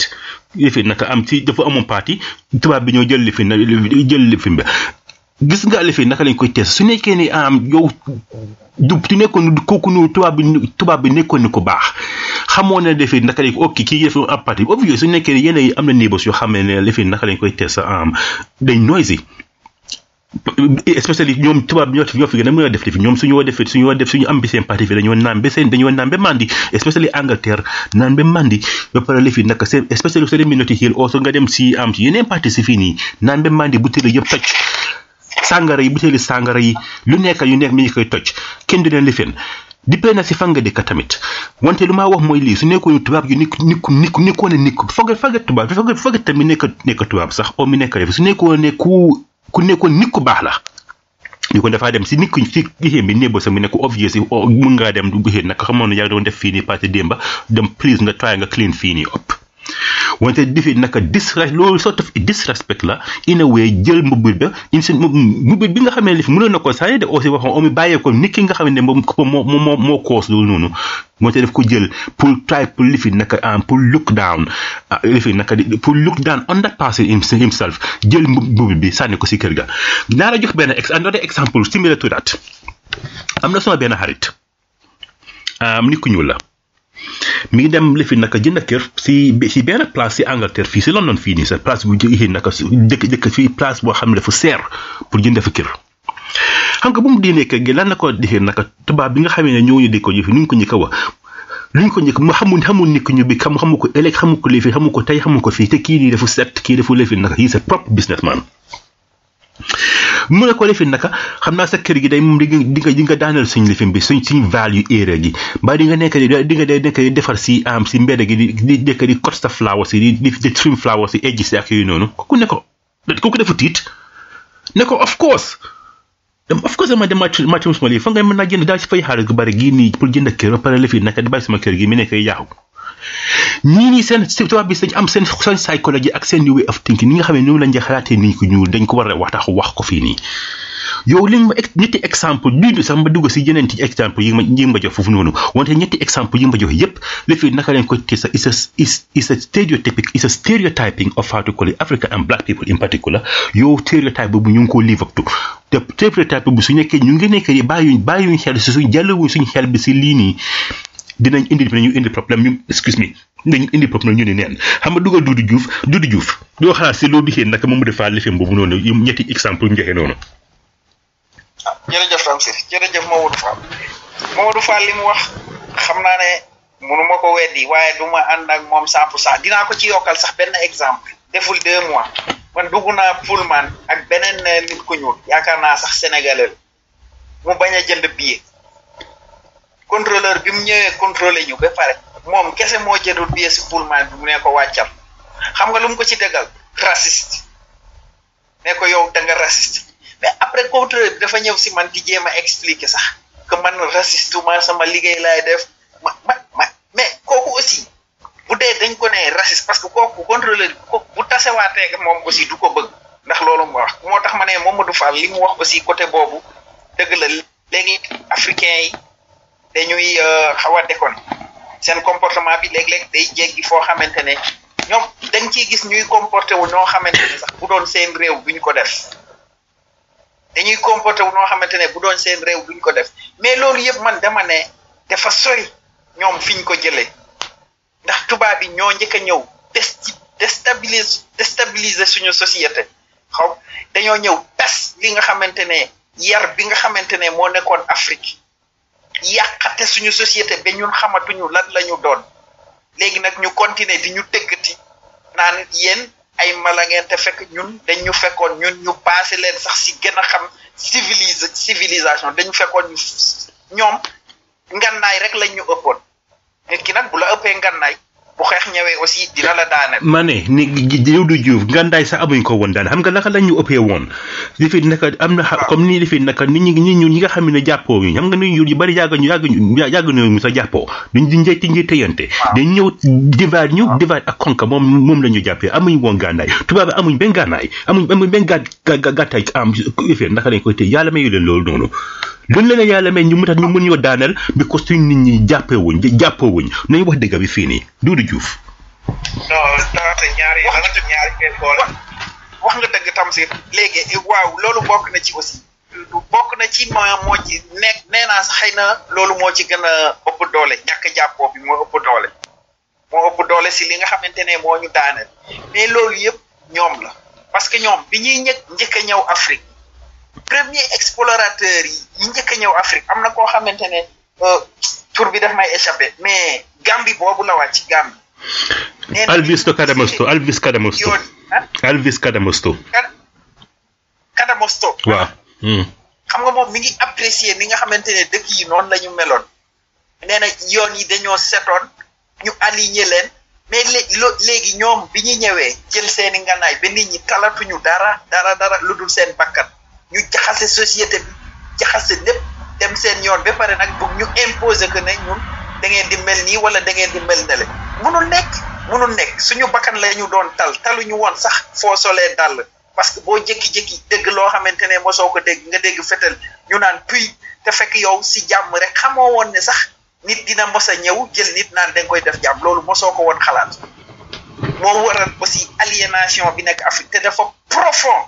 lëfi naka am si dafa amoon parti tubaab bi ñoo jël lëfi na jël lëfi ba gis nga alif yi naka lañ koy test su nekkee ni am yow du tu nekkoon ni kooku nu tubaab bi nu- tubaab bi nekkoon ni ku baax xamoon na defi naka lañ ko ok kii def am parti bi obvious su nekkee ni yenn yi am na neighbors yoo xam ne ne alif yi naka lañ koy test am dañ noisy especially ñoom tubaab ñoo ñoo fi gën a mën a def defi ñoom suñu war a defee suñu war a def suñu am bi seen parti bi dañoo naan ba seen dañoo naan ba mandi especially Angleterre naan ba mandi ba pare lefi naka seen especially seen minority hill also nga dem si am ci yeneen parti si fii nii naan ba mandi butéel yëpp toj sàngara yi butéeli sàngara yi lu nekk yu nekk mi ngi koy toj kenn du leen lifin dippee na si fan nga dëkk tamit wante lu maa wax mooy lii su nekkoon tubaab yu nikk nikku nikku nikkoon ne nikku foog foog tubaab foog foog tamit nekk nekk tubaab sax omi nekk def su nekkoon ne ku ku nekkoon nikku baax la ñu ko dafaa dem si nit ku si gisee bi néeg ba sax mu ne ko obvious yi oh, mun ngaa dem du gisee nag xamoon na yaa doon def fii nii passé démba dem please nga try nga clean fii nii up wante defee naka disres loolu sort of disrespect la in a way jël mbubbit ba in seen mbubbit bi nga xam ne li fi mënoon na ko saa de aussi waxoon omi bàyyee ko nit ki nga xam ne moom moo moo moo koos loolu noonu moo tax daf ko jël pour try pour live it naka am pour look down live it naka di pour look down on that person himself jël mbubb bi sànni ko si kër ga naa la jox benn ex another example similar to that am na sama benn xarit am nit ku ñuul la mi ngi dem lifi naka jënd kër si si benn place si Angleterre fii si London fii nii sa place bu jënd naka dëkk dëkk fii place boo xam ne dafa seer pour jënd fa kër. xam nga bu mu diinee kër gi lan la ko defee naka tubaab bi nga xamee ne ñëw ñu di ko jëf ñu ngi ko njëkk a wax luñ ko njëkk ma xamul xamul nit ñu bi xam xamu ko ëllëg xamu ko léefi xamu ko tey xamu ko fii te kii nii dafa set kii dafa léefi naka yi sa propre businessman mu ne ko defee naka xam naa sa kër gi day moom di nga di nga daaneel suñ lifin bi suñ suñ value erreur gi mbaa di nga nekk di di nga nekk di defar si am si mbedd gi di di nekk di cut sa flowers yi di di trim flowers yi edge si ak yooyu noonu ku ne ko da kooku dafa tiit ne ko of course dem of course dama dem màcc màcc suma lii fa nga mën naa jënd daal si fay xaalis gu bari gii nii pour jënd kër ba pare la fii naka di bàyyi suma kër gi mi ne fay yaaxu ñii nii seen si tubaab bi dañu am seen seen psychologie ak seen way of thinking ni nga xam ne ñoom lañ di xalaatee nii ko ñuul dañ ko war a wax tax wax ko fii nii yow li ma ñetti exemple bii bi sax ma dugg si yeneen ci exemple yi ma yi ma jox foofu noonu wante ñetti exemple yi ma jox yépp li fi naka lañ ko ci sa is is is a stereotypic is a stereotyping of how to call it Africa and black people in particular yow stereotype boobu ñu ngi koo live up to te stereotype boobu su nekkee ñu ngi nekkee bàyyuñ bàyyuñ xel si suñ jàllawuñ suñ xel bi si lii nii dinañ indi dinañu indi problème ñu excuse me dañu indi problème ñu ni neen xam nga dugal Doudou Diouf Doudou Diouf doo xalaat si loo gisee naka moom mu defaa lifin boobu noonu ñetti exemple ñu joxe noonu ah jërëjëf Tamsir jërëjëf Mamadou Fall Mamadou Fall li mu wax xam naa ne mënu ma ko weddi waaye du ma ànd ak moom cent pour cent dinaa ko ci yokkal sax benn exemple deful deux mois man dugg naa Pullman ak beneen eh, nit ku ñuul yaakaar naa sax sénégalais la mu bañ a jënd billet contrôleur bi mu ñëwee contrôlé ñu ba pare moom kese moo jëndul billet si Pullman bi mu ne ko wàccal xam nga lu mu ko ci tegal raciste ne ko yow da nga raciste mais après contrôleur bi dafa ñëw si man di jéem a expliquer sax que man raciste ma sama liggéey laay def ma ma ma mais kooku aussi bu dee dañ ko ne raciste parce que kooku contrôleur bi ko bu tasewaatee ak moom aussi du ko bëgg ndax loolu mu wax moo tax ma ne Mamadou Fall li mu wax aussi côté boobu dëgg la léegi africain yi dañuy euh, xaw a dekoon seen comportement bi léeg-léeg day jéggi foo xamante ne ñoom dañ ciy gis ñuy comporté wu ñoo xamante ne sax bu doon seen réew duñ ko def dañuy comporté wu ñoo xamante ne bu doon seen réew duñ ko def mais loolu yëpp man dama ne dafa sori ñoom fiñ ko jëlee ndax tubaab yi ñoo njëkk a ñëw des ci déstabiliser déstabiliser suñu société xaw dañoo ñëw tas li nga xamante ne yar bi nga xamante ne moo nekkoon Afrique yàqate suñu société ba ñun xamatuñu lan la ñu doon léegi nag ñu continuer di ñu tëggati naan yéen ay mala ngeen te fekk ñun dañ ñu fekkoon ñun ñu passé leen sax si gën a xam civilise civilisation dañu fekkoon ñu ñoom ngannaay rek lañ ñu ëppoon nit ki nag bu la ëppee ngannaay bu xeex ñëwee aussi dina la daaneel. ma ne ni Doudou Diouf ngandaay sax amuñ ko woon daan xam nga naka la ñu ëppee woon li fi naka am na xa- comme ni li fi naka nit ñi nit ñi ñi nga xam ne jàppoo ñu xam nga ni yu bari yàgg ñu yàgg ñu yàgg ñu sa jàppoo duñ di njëkk njëkk tëyante dañ ñëw divide ñu divide ak konka moom moom la ñu jàppee amuñ woon gànnaay tubaab bi amuñ benn gànnaay amuñ amuñ benn gà gà gàttaay am effet naka lañ koy tëy yàlla mayu leen loolu noonu duñ la ne yàlla may ñu mu tax ñu mën ñoo daaneel bi ko suñ nit ñi jàppee wuñ jàppoo wuñ nañu wax dëgg bi fii nii Doudou Diouf. non taata ñaari wax nga ñaari ngeen boole wax nga dëgg Tamsir léegi waaw loolu bokk na ci aussi bokk na ci ma moo ci nekk nee naa xëy na loolu moo ci gën a ëpp doole ñàkk jàppoo bi moo ëpp doole moo ëpp doole si li nga xamante ne moo ñu daaneel mais loolu yëpp ñoom la parce que ñoom bi ñuy ñëkk njëkk a ñëw Afrique premier explorateur yi yi njëkk a ñëw Afrique am na koo xamante ne euh, tur bi daf may échappé mais Gambie boobu la wàcc Gambie. nee na Alvis de Cadamosto Alvis Cadamosto yoon ah Alvis Cadamosto Kada- Kadamosto. waaw. Hmm. xam nga moom mi ngi apprécier ni nga xamante ne dëkk yi noonu la ñu meloon nee na yoon yi dañoo setoon ñu aligné leen mais léegi ñoom bi ñu ñëwee jël seeni nganaay ba nit ñi talatuñu dara dara dara lu dul seen bakkan ñu jaxase société bi jaxase lépp dem seen yoon ba pare nag bugg ñu imposer que ne ñun da ngeen di mel nii wala da ngeen di mel nele munul nekk munul nekk suñu bakkan la ñu doon tal taluñu woon sax foo solee dàll parce que boo jékki-jékki dégg loo xamante ne mosoo ko dégg nga dégg fetal ñu naan tuy te fekk yow si jàmm rek xamoo woon ne sax nit dina mos a ñëw jël nit naan da nga koy def jàmm loolu mosoo ko woon xalaat moo waral aussi aliénation bi nekk Afrique te dafa profond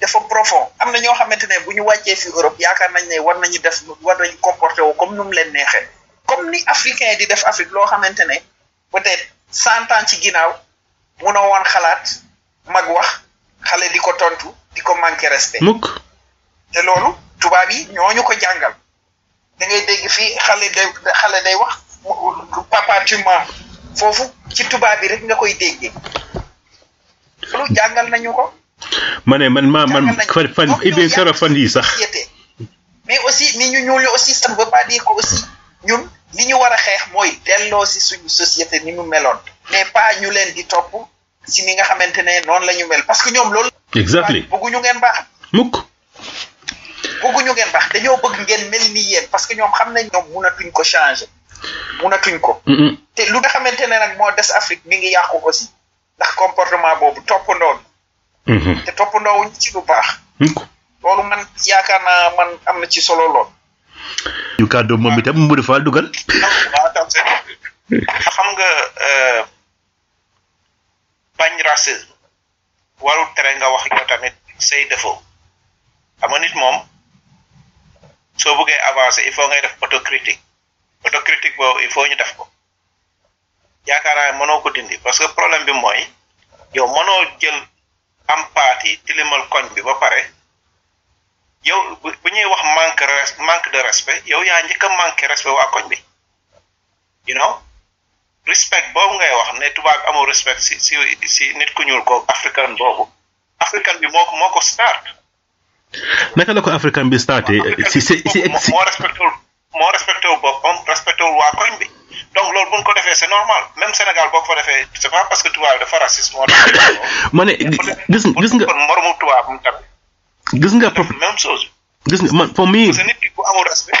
dafa profond am na ñoo xamante ne bu ñu wàccee fi Europe yaakaar nañ ne war nañu def war nañu comporté wu comme nu mu leen neexee comme ni africain di def Afrique loo xamante ne peut-être cent ans ci ginnaaw munoo woon xalaat mag wax xale di ko tontu di ko manqué respect. mukk te loolu tubaab yi ñooñu ko jàngal da ngay dégg fii xale day xale day wax papa tu foofu ci tubaab yi rek nga koy déggee. loolu jàngal nañu ko. ma ne man ma man fan fan et bien sara fan yi sax. mais aussi ni ñu ñuul ñu aussi ça ne veut pas dire que aussi ñun li ñu war a xeex mooy delloo si suñu société ni mu meloon mais pas ñu leen di topp si ni nga xamante ne noonu la ñu mel parce que ñoom loolu. exactly bëgguñu ngeen baax. mukk. bëgguñu ngeen baax dañoo bëgg ngeen mel ni yéen parce que ñoom xam nañ ñoom munatuñ ko changer munatuñ ko. te lu nga xamante ne nag moo des Afrique mi ngi yàqu aussi. ndax comportement boobu toppandoo bi Mhm. te toppandoo wuñ ci lu baax Mukk. loolu man yaakaar naa man am na ci solo lool ñu kàddu moom itam Modou Fall dugal. waaw tam seen xam nga euh, bañ racisme warul tere nga wax yow tamit say défaut xam nga nit moom soo bëggee avancer il faut ngay def autocritique autocritique boobu il faut ñu def ko yaakaar naa ne mënoo ko dindi parce que problème bi mooy yow mënoo jël am parti tilimal koñ bi ba pare yow bu bu ñuy wax manque res manque de respect yow yaa njëkk a manqué respect waa koñ bi you know respect boobu ngay wax ne tubaab bi amul respect si si si nit ku ñuul ko african boobu african bi moo ko moo ko start naka la ko africain bi staté si si si si moo respecté wul moo respecté wul boppam respecté wul waa koñ bi donc loolu bu ñu ko defee c'est normal même Sénégal boo ko fa defee c'est pas parce que tubaab bi dafa raciste moo tax ma ne gis gis nga kon moromu tubaab mu tamit gis nga def même chose gis nga man pour me parce que nit ki bu amul respect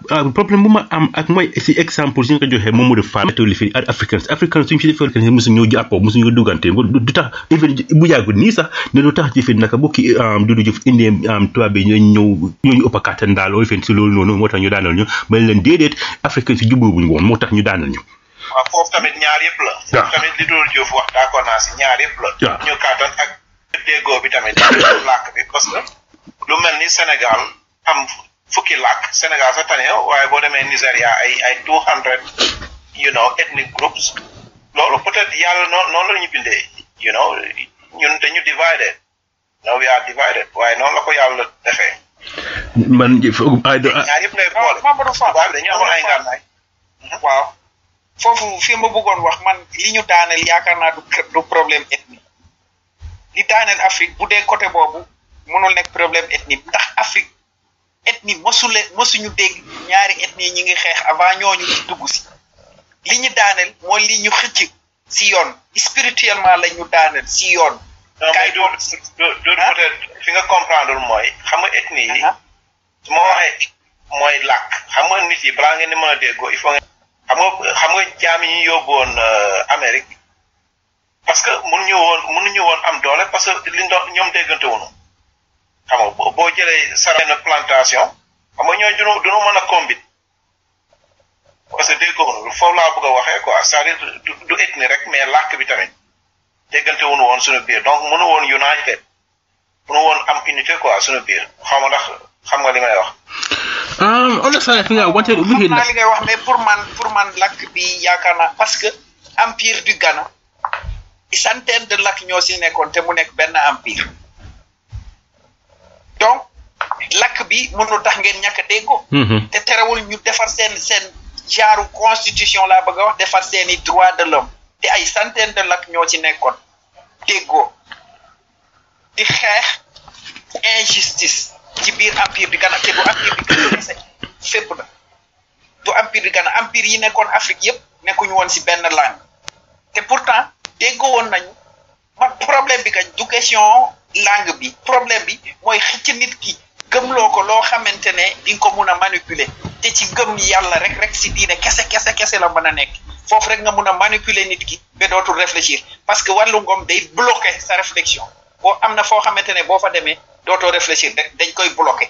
problème bu ma am ak mooy si exemple suñu ko joxee moom mu def femme toli fii ak africains africains suñu fi defee africains yi mosuñu ñoo jàppoo mosuñu ñoo duggante du tax even bu yàggul nii sax ne lu tax jëfin naka bokki Doudou Diouf indi tubaab bi ñooñu ñëw ñooñu ëpp a kàttan daal ooy fen si loolu noonu moo tax ñu daanal ñu ma ne leen déedéet africains si jubóo buñu woon moo tax ñu daanal ñu waaw foofu tamit ñaar yëpp la waaw tamit li Doudou Diouf wax d'accord naa si ñaar yëpp la waaw ñu kàttan ak déggoo bi tamit làkk bi parce que lu mel ni Sénégal am fukki làkk Sénégal sa tane waaye boo demee Nigéria ay ay two hundred you know ethnic groups loolu peut-être yàlla noonu noonu la ñu bindee you know ñun dañu divided no we are divided waaye noonu la ko yàlla defee man foog ay do ñaar yëpp lay boole Mamadou Fall tubaab bi dañu amoon ay ngànnaay waaw foofu fi ma bëggoon wax man li ñu daaneel yaakaar naa du du problème ethnique li daaneel Afrique bu dee côté boobu mënul nekk problème ethnique ndax Afrique ethnie mosule mosuñu dégg ñaari ethnie ñi ngi xeex avant ñooñu di dugg si li ñu daaneel mooy li ñu xëcc si yoon spirituellement la ñu daaneel si yoon. non mais du du du peut-être fi nga comprendre mooy xam nga ethnie yi. su ma waxee mooy làkk xam nga nit yi balaa ngeen di mën a déggoo il faut nga. xam nga xam nga jaam yi ñu yóbbu woon Amérique parce que mënuñu woon mënuñu woon am doole parce que liñ doon ñoom déggante wuñu xam nga boo boo jëlee sa benn plantation xam nga ñooñu duñu duñu mën a combine parce que déggoo wuñu foofu laa bëgg a waxee quoi c'est-à-dire du du ethnie rek mais làkk bi tamit déggante wuñu woon suñu biir donc mënu woon united pour woon am unité quoi suñu biir xaw ma ndax xam nga li may wax. Um, understand if nga wanted to win. li ngay wax mais pour man pour man lakk bi yaakaar naa parce que empire du Ghana centaine de lakk ñoo si nekkoon te mu nekk benn empire donc lakk bi mënul tax ngeen ñàkk a déggoo. Mm-hmm. te terewul ñu defar seen seen genre constitution laa bëgg a wax defar seen i droit de l'homme te ay centaine de lakk ñoo ci nekkoon déggoo. di xeex injustice ci biir empire du Ghana te du empire du Ghana kese fépp la du empire du Ghana empire yi nekkoon Afrique yëpp nekkuñu woon si benn langue te pourtant déggoo woon nañu man problème bi kañ du question langue bi problème bi mooy xëcc nit ki gëmloo ko loo xamante ne di nga ko mun a manipuler te ci gëm yàlla rek rek si diine kese kese kese la mën a nekk foofu rek nga mun a manipuler nit ki ba dootul réfléchir parce que wàllu ngom day bloquer sa réflexion boo am na foo xamante ne boo fa demee dootoo réfléchir dañ koy bloquer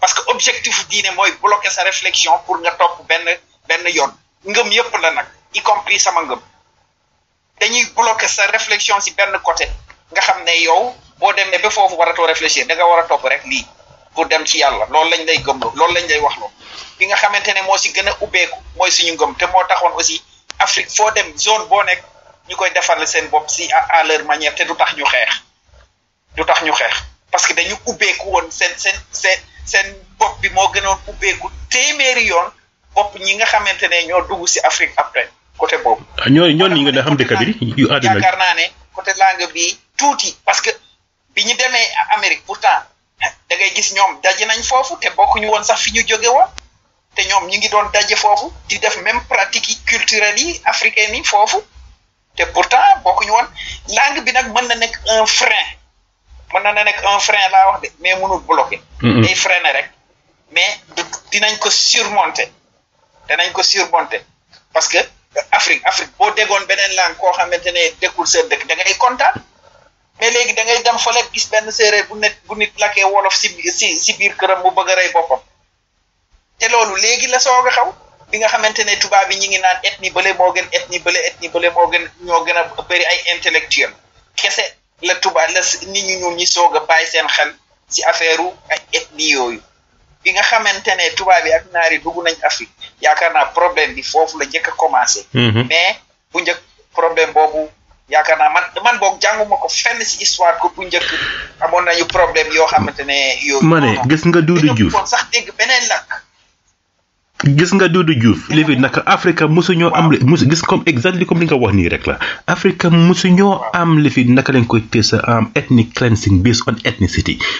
parce que objectif diine mooy bloquer sa réflexion pour nga topp benn benn yoon ngëm yëpp la nag y compris sama ngëm dañuy bloquer sa réflexion si benn côté nga xam ne yow boo demee ba foofu waratoo réfléchir da nga war a topp rek lii pour dem ci yàlla loolu lañ lay gëmloo loolu lañ lay waxloo li nga xamante ne moo si gën a ubbeeku mooy suñu ngëm te moo taxoon aussi Afrique foo dem zone boo nekk ñu koy defaral seen bopp si à leur manière te du tax ñu xeex du tax ñu xeex parce que dañu ubbeeku woon seen seen seen seen bopp bi moo gënoon ubbeeku téeméeri yoon bopp ñi nga xamante ne ñoo dugg si Afrique après côté boobu. Ah, ñooñu ñooñu ñi nga da xam dëkk bi yu àddina yaakaar naa ne côté langue bi tuuti parce que bi ñu demee Amérique pourtant da ngay gis ñoom daje nañ foofu te bokkuñu woon sax fi ñu jóge woon te ñoom ñu ngi doon daje foofu di def même pratique yi culturelles yi africaines yi foofu. te pourtant bokkuñu woon langue bi nag mën na nekk un frein mën na nekk un frein laa wax de mais mënul bloqué. Mm-hmm. day freiné rek mais dinañ ko surmonter danañ ko surmonter parce que Afrique Afrique boo déggoon beneen langue koo xamante ne dëkkul seen dëkk da ngay kontaan mais léegi da ngay dem fële gis benn séeréer bu nit bu nit lakkee wolof si si si biir këram mu bëgg a rey boppam. te loolu léegi la soog a xaw bi nga xamante ne tubaab yi ñu ngi naan ethnie bële moo gën ethnie bële ethnie bële moo gën ñoo gën a bëri ay intellectuel kese la tubaab la nit ñu ñuul ñi soog a bàyyi seen xel si affaire u ay ethnie yooyu bi nga xamante ne tubaab yi ak naar yi dugg nañ Afrique yaakaar naa problème bi foofu la njëkk a commencé mais bu njëkk problème boobu yaakaar naa man man boog jànguma ko fenn si histoire ko bu njëkk amoon nañu problème yoo xamante ne yooyu. ma ne gis nga Doudou Diouf sax dégg beneen lakk. gis nga Doudou Diouf li fi naka Afrique mosuñoo am li mosu gis comme exactement comme li nga wax nii rek la Afrique mosuñoo am li fi naka lañ koy tës am ethnic cleansing based on ethnicity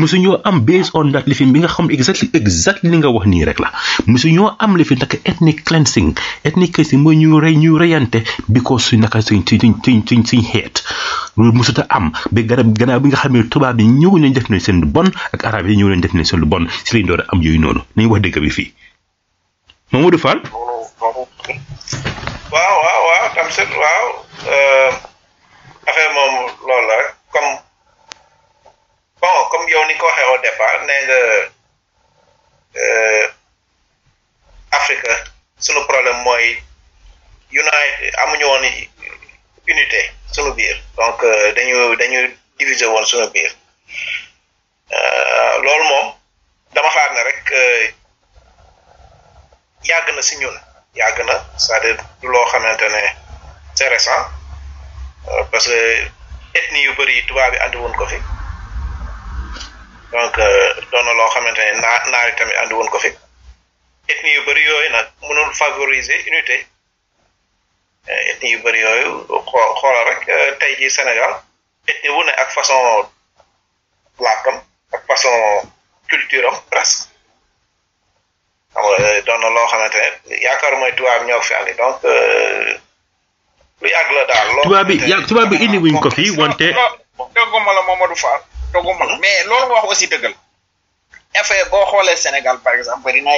mësuñoo am based on that lifin bi nga xam exactly exactly li nga wax nii rek la mësuñoo am lifin naka ethnic cleansing ethnic cleansing mooy ñu rey ñu reyante because suñ naka suñ suñ suñ suñ suñ xeet loolu mësuta am ba garab gannaaw bi nga xam ne tubaab bi ñëw nañ def nañ seen lu bon ak arab yi ñëw nañ def nañ seen lu bon si lañ door a am yooyu noonu nañ wax dëgg bi fii Mamadou Fall. waaw waaw waaw tam seen waaw euh, affaire moom loolu la comme bon comme yow ni ko waxee au départ nee nga euh, Afrique sunu problème mooy unite amuñu woon unité sunu biir donc euh, dañu dañu diviser woon sunu biir. loolu moom dama xaar ne rek yàgg na si ñun yàgg na c'est-à-dire du loo xamante ne c'est récent parce que ethnie yu bëri yi tubaab bi andi woon ko fi donc doon na loo xamante ne naa naar yi tamit andi woon ko fi ethnie yu bëri yooyu nag mënul favoriser unité ethnie yu bëri yooyu xoo xoolal rek tey jii Sénégal ethnie bu ne ak façon làkkam ak façon culture am presque xam nga euh, doon na loo xamante ne yaakaar mooy tubaab ñoo fi andi donc euh, lu yàgg la daal. loolu tubaab bi yàgg tubaab bi indi wuñ ko fii wante. dëgguma la Mamadou Fall dëgguma la mais loolu nga wax aussi dëgg la effet boo xoolee Sénégal par exemple bari na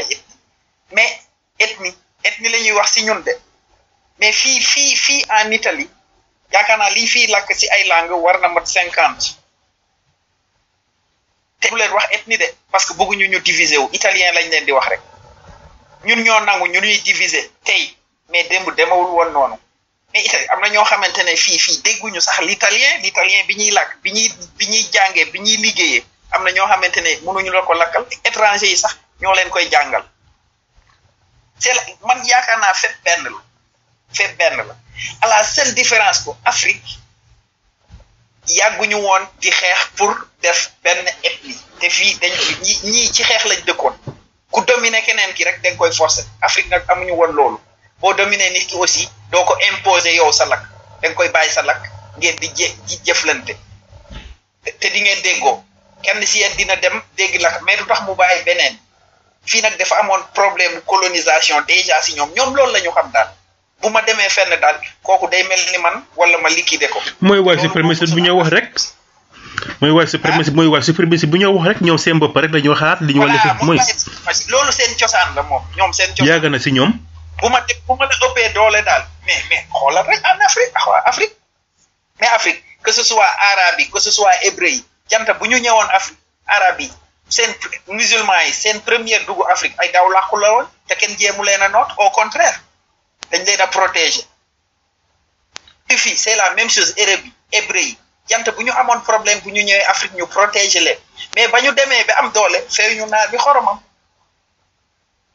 mais ethnie ethnie la ñuy wax si ñun de mais fii fii fii en Italie yaakaar naa lii fii làkk si ay langue war na mat cinquante te bu leen wax ethnie de parce que bëgguñu ñu diviser wu italien lañ leen di wax rek ñun ñoo nangu ñu ñuy diviser tey mais démb demawul woon noonu mais Italie am na ñoo xamante ne fii fii dégguñu sax l'italien l'italien bi ñuy làkk bi ñuy bi ñuy jàngee bi ñuy liggéeyee am na ñoo xamante ne mënuñu la ko lakkal étranger yi sax ñoo leen koy jàngal c'est man yaakaar naa fépp benn la fépp benn la à la seule différence ko Afrique yàgguñu woon di xeex pour def benn ethnie te fii dañ ñi ñii ci xeex lañ dëkkoon ku dominer keneen ki rek dañ koy forcer Afrique nag amuñu woon loolu boo dominer nit ki aussi doo ko imposer yow sa lakk dañ koy bàyyi sa lakk ngeen di jé di jëflante te di ngeen déggoo kenn si yéen dina dem dégg lakk mais du tax mu bàyyi beneen fii nag dafa amoon problème colonisation déjà si ñoom ñoom loolu la ñu xam daal bu ma demee fenn daal kooku day mel ni man wala ma liquider ko. mooy white supremacy bu ñoo wax rek. mooy white supremacy mooy white supremacy bu ñoo wax rek ñoom seen bopp rek la ñoo xalaat li ñu war a def mooy. loolu seen cosaan la moom ñoom seen. cosaan yàgg na si ñoom. bu ma def bu ma la ëppee doole daal mais mais xoolal rek en Afrique Afrique. mais Afrique que ce soit arabe yi que ce soit hébreu yi janta bu ñu ñëwoon Afrique arabe yi seen musulman yi seen première dugg Afrique ay daw làqu la woon te kenn jéemu leen a noot au contraire dañ leen a protéger te fii c'est la même chose hébreu yi hébreu yi jant bu ñu amoon problème bu ñu ñëwee Afrique ñu protéger leen mais ba ñu demee ba am doole feew ñu naar bi xoromam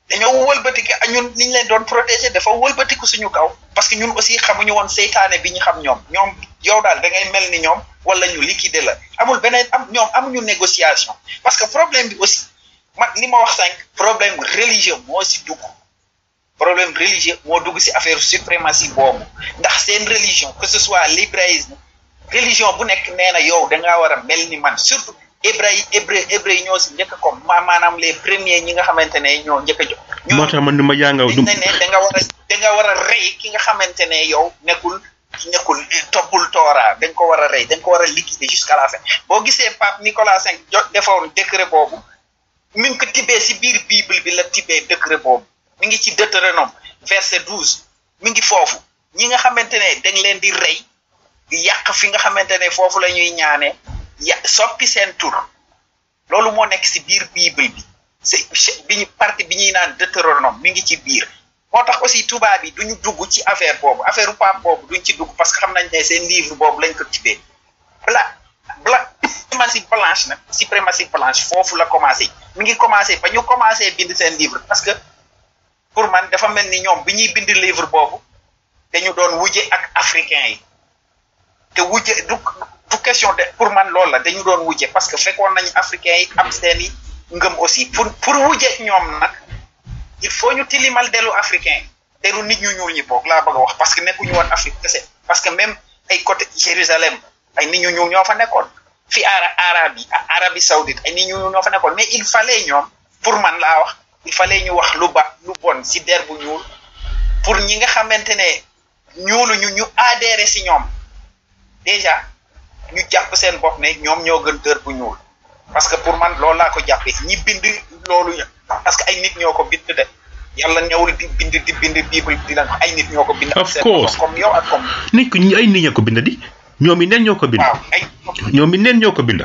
dañoo wëlbatiki ak ñun niñ leen doon protéger dafa wëlbatiku suñu kaw parce que ñun aussi xamuñu woon seytaane bi ñu xam ñoom ñoom yow daal da ngay mel ni ñoom wala ñu liquider la amul beneen am ñoom amuñu négociation parce que problème bi aussi man li ma wax sànq problème religieux moo si dugg problème religieux moo dugg si affaire suprématie boobu ndax seen religion que ce soit l'hébraïsme religion bu nekk nee na yow dangaa war a mel ni man surtout hébreu yi hébreu hébreu yi ñoo si njëkk a comme ma maanaam les premiers ñi nga xamante ne ñoo njëkk a jóg moo tax man ni ma jàngaw du dañ ne ne da nga war a da nga war a rey ki nga xamante ne yow nekkul nekkul eh, toppul toora dañ ko war a rey dañ ko war a liquider jusqu'à la fin boo gisee pape Nicolas V jo defoon décret boobu mi ngi ko tibbee si biir bible bi la tibbee décret boobu mi ngi ci Deutéronome verset douze mi ngi foofu ñi nga xamante ne dañ leen di rey yàq fi nga xamante ne foofu la ñuy ñaane ya soppi seen tur loolu moo nekk si biir bible bi si bi ñu parti bi ñuy naan Deutéronome mi ngi ci biir moo tax aussi tubaab bi duñu dugg ci affaire boobu affaire u pape boobu duñ ci dugg parce que xam nañ ne seen livre boobu lañ ko tibbee bla bla suprématie blanche nag suprématie blanche foofu la commencé mi ngi commencé ba ñu commencé bind seen livre parce que pour man dafa mel ni ñoom bi ñuy bind livre boobu dañu doon wujje ak africain yi te wujje du du question de pour man loolu la dañu doon wujje parce que fekkoon nañu africain yi am seeni ngëm aussi pour pour wujje ñoom nag il faut ñu tilimal dellu africain yi dellu nit ñu ñuul ñi boog laa bëgg a wax parce que nekkuñu woon Afrique kese parce que même ay côté Jérusalem ay nit ñu ñuul ñoo fa nekkoon fi ara arabe yi Arabie Saoudite ay nit ñu ñuul ñoo fa nekkoon mais il fallait ñoom pour man laa wax il fallait ñu wax lu ba lu bon si der bu ñuul pour ñi nga xamante ne ñuulu ñu ñu adhéré si ñoom déjà ñu jàpp seen bopp ne ñoom ñoo gën dër bu ñuul parce que pour man loolu laa ko jàppee ñi bind loolu parce que ay nit ñoo ko bind de yàlla ñëwul di bind di bind bible di leen ay nit ñoo ko bind. of course comme yow ak comme. nit ku ay nit ñoo ko bind di ñoom i neen ñoo ko bind. waaw ay ñoom i neen ñoo ko bind.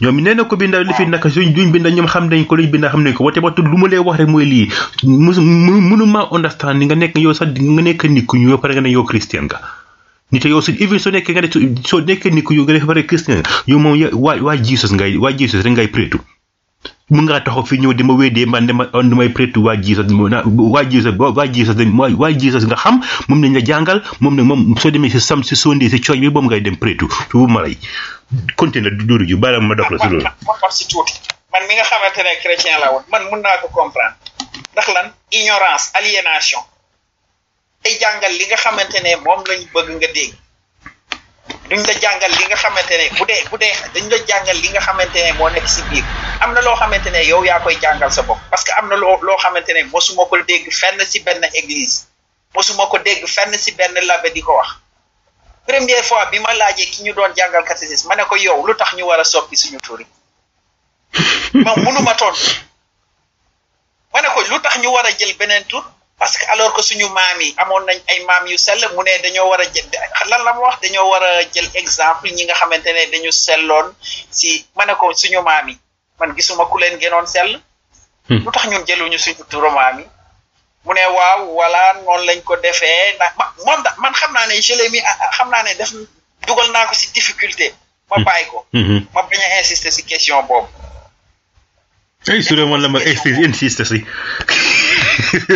ñoom i neen ñoo ko bind li fi naka suñ duñ bind ñoom xam nañ ko luñ bind xam nañ ko wate wate lu ma lay wax rek mooy lii mu mu mënuma understand ni nga nekk yow sax di nga nekk nit ku ñu ba pare nga ne yow christian nga. ñu te yow su even soo nekkee nga def soo nekkee ni ku yow nga def bare christian nga yow moom ya waa waa Jesus ngay waa Jesus rek ngay prétu mun ngaa taxaw fii ñëw di ma weedee man dama on damay prétu waa Jesus mo- na- waa Jesus bo- waa Jesus dañ waa waa Jesus nga xam moom lañ la jàngal moom nag moom soo demee si sam si sondee si cooj bi boobu ngay dem prétu su bu ma lay continuer du dóoru ju baala ma dox la si loolu ma wax si tuuti man mi nga xamante ne chrétien la woon man mun naa ko comprendre ndax lan ignorance aliénation ay jàngal li nga xamante ne moom lañ bëgg nga dégg duñ la jàngal li nga xamante ne bu dee bu dee dañ la jàngal li nga xamante ne moo nekk si biir am na loo xamante ne yow yaa koy jàngal sa bopp parce que am na loo loo xamante ne mosuma ko dégg fenn si benn église mosuma ko dégg fenn si benn labe di ko wax première fois bi ma laajee ki ñu doon jàngal catéchisme ma ne ko yow lu tax ñu war a soppi suñu tur yi moom mënuma tontu ma ne ko lu tax ñu war a jël beneen tur parce que alors que suñu maam yi amoon nañ ay maam yu sell mu ne dañoo war a jël lan la mu wax dañoo war a jël exemple ñi nga xamante ne dañu selloon si ma ne ko suñu maam yi man gisuma ku leen gënoon sell lu tax ñun jëluñu suñu turu maam yi mu ne waaw wala noonu lañ ko defee ndax moom da man xam naa ne je l'ai mis xam naa ne def dugal naa ko si difficulté ma bàyyi ko ma bañ a insister si question boobu ay su dee man la ma insiste si.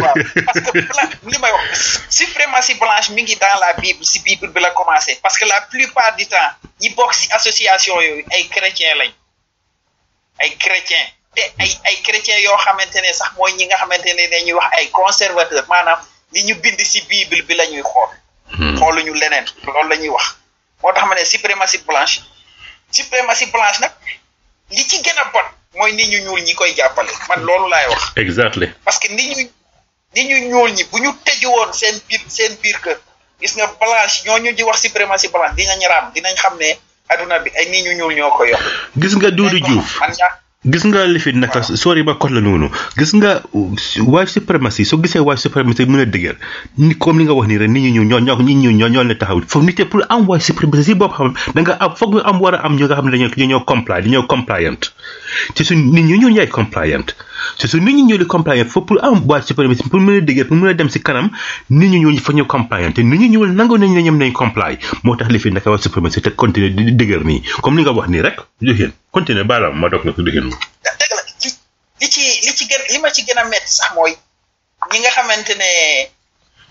waaw parce que blanche li may wax suprématie blanche mi ngi dans la bible si bible bi la commencé parce que la plupart du temps ñi bokk si association yooyu ay chrétien lañ ay chrétien te ay ay chrétien yoo xamante ne sax mooy ñi nga xamante ne dañuy wax ay conservateur maanaam li ñu bind si bible bi la ñuy xool. xooluñu leneen loolu la ñuy wax. moo tax ma ne suprématie blanche suprématie blanche nag li ci gën a bon mooy nit ñu ñuul ñi koy jàppale man loolu laay wax exactly parce que nit ñu nit ñu ñuul ñi bu ñu tëju woon seen biir seen biir kër gis nga blanche ñooñu di wax suprématie blanche dinañ raam dinañ xam ne adduna bi ay nit ñu ñuul ñoo ko yor gis nga Doudou Diouf man ñaa gis nga li fi nekk sori ba kot la noonu gis nga white supremacy soo gisee white supremacy mën a dëgër ni comme li nga wax nii rek nit ñi ñu ñoo ñoo nit ñi ñoo ñoo leen taxaw foog nit pour am white supremacy si bopp xam da nga am foog nga am war a am ñoo nga xam ne dañoo dañoo comply dañoo compliant ci suñ nit ñi ñu ñooy compliant ci suñ nit ñi ñoo di compliant foog pour am white supremacy pour mën a dëgër pour mën a dem si kanam nit ñi ñoo fa ñu compliant te nit ñi ñëwul nangu nañ ne ñoom nañ comply moo tax li fi nekk white supremacy te continuer di dëgër nii comme li nga wax nii rek continuer baala ma dog la ko dégg ma. dëgg la li li ci li ci gën li ma ci gën a métti sax mooy ñi nga xamante ne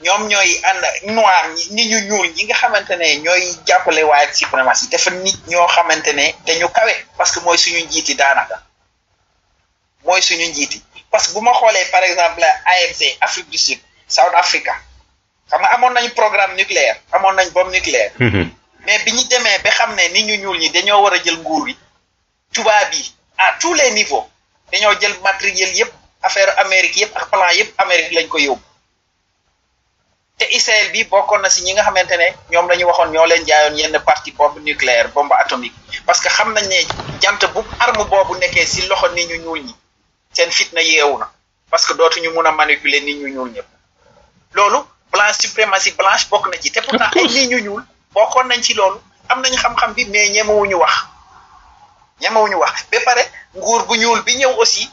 ñoom ñooy ànd noir ñi nit ñu ñuul ñi nga xamante ne ñooy jàppale waaye ak suprématie dafa nit ñoo xamante ne dañu kawe parce que mooy suñu njiiti daanaka mooy suñu njiiti parce que bu ma xoolee par exemple AFD Afrique du Sud South Africa xam nga amoon nañ programme nucléaire amoon nañ bombe nucléaire mm-hmm. mais bi ñu demee ba xam ne nit ñu ñuul ñi dañoo war a jël nguur yi tubaab yi à tous les niveaux dañoo jël matériel yëpp affaire Amérique yëpp ak plan yëpp Amérique lañ ko yóbbu te Israël bi bokkoon na si ñi nga xamante ne ñoom la ñu waxoon ñoo leen jaayoon yenn parti bombe nucléaire bombe atomique parce que xam nañ ne jant bu arme boobu nekkee si loxo nit ñu ñuul ñi seen fitna yeewu na parce que dootuñu mun a manipuler nit ñu ñuul ñëpp loolu blanche suprématie blanche bokk na ci te pourtant ay nit ñu ñuul bokkoon nañ ci loolu am nañ xam-xam bi mais ñemewuñu wax ñemewuñu wax ba pare nguur bu ñuul bi ñëw aussi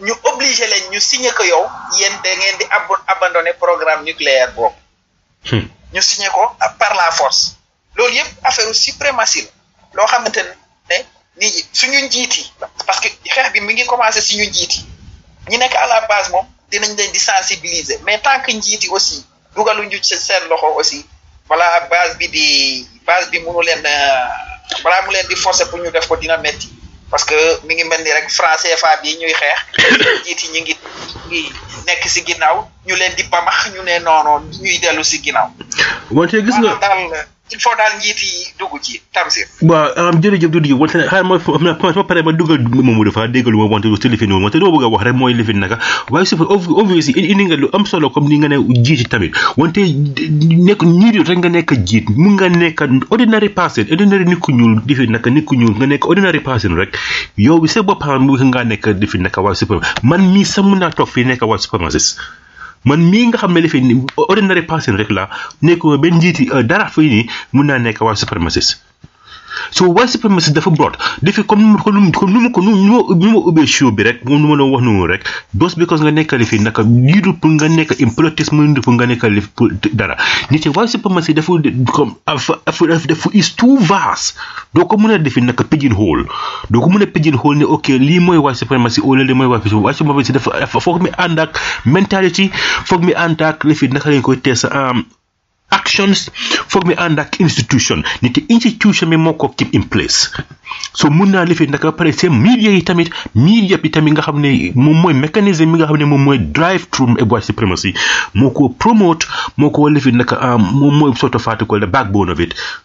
ñu obligé leen ñu signé ko yow yéen da ngeen di ab abandonné programme nucléaire boobu. Hmm. ñu signé ko par la force. loolu yëpp affaire suprématie la loo xamante ne nit ñi suñu njiit yi parce que xeex bi mi ngi commencé suñu njiit yi ñi nekk à la base moom dinañ leen di sensibiliser mais tant que njiit yi aussi dugaluñu ci seen loxo aussi balaa base bi di base bi mënu leen balaa mu leen di forcer pour ñu def ko dina metti parce que mi ngi mel ni rek français fa bi ñuy xeex njiit yi ñu ngi nekk si ginnaaw ñu leen di pamax ñu ne noonu ñuy dellu si ginnaaw. wante gis nga daal il faut daal njiit yi dugg ci Tamsir. waaw jërëjëf Doudou Diouf wante nag xaaral ma fa ma pare ma dugal moom dafa déggal ma wante ci lifin moom wante doo bëgg a wax rek mooy lifin naka waaye su fekkee obvious indi nga lu am solo comme ni nga ne jiit tamit wante nekk ñiit yow rek nga nekk jiit mun nga nekk ordinary person ordinary nit ku ñuul lifin naka nit ku ñuul nga nekk ordinary person rek yow bi sa bopp xam nga ngaa nekk di fi nekk waa super man mii sax mun naa toog fii nekk waa supermarché man mii nga xam ne dafay ni ordinaire personne rek la nekkuma benn njiiti dara fii nii mun naa nekk waa supermarché so waa supermarché dafa broad defi comme ko nu ko nu ko nu nu ma ubbee show bi rek nu ma doon wax noonu rek dos because nga nekkali fii naka lii du pour nga nekk in politics mu du pour nga nekkali dara nit yi waa supermarché dafa comme dafa is too vast doo ko mën a defi naka pigeon hole doo ko mën a pigeon hole ne ok lii mooy white supremacy au lieu lii mooy white supremacy white supremacy dafa foog mi ànd ak mentality foog mi ànd ak li fi naka lañ koy tee sa am actions foog mi ànd ak institution ni te institution bi moo ko keep in place so mun naa lifit naka pare seen media yi tamit media bi tamit nga xam ne moom mooy mécanisme bi nga xam ne moom mooy drive through white supremacy moo ko promote moo ko lifit naka moom mooy sort of article the backbone of it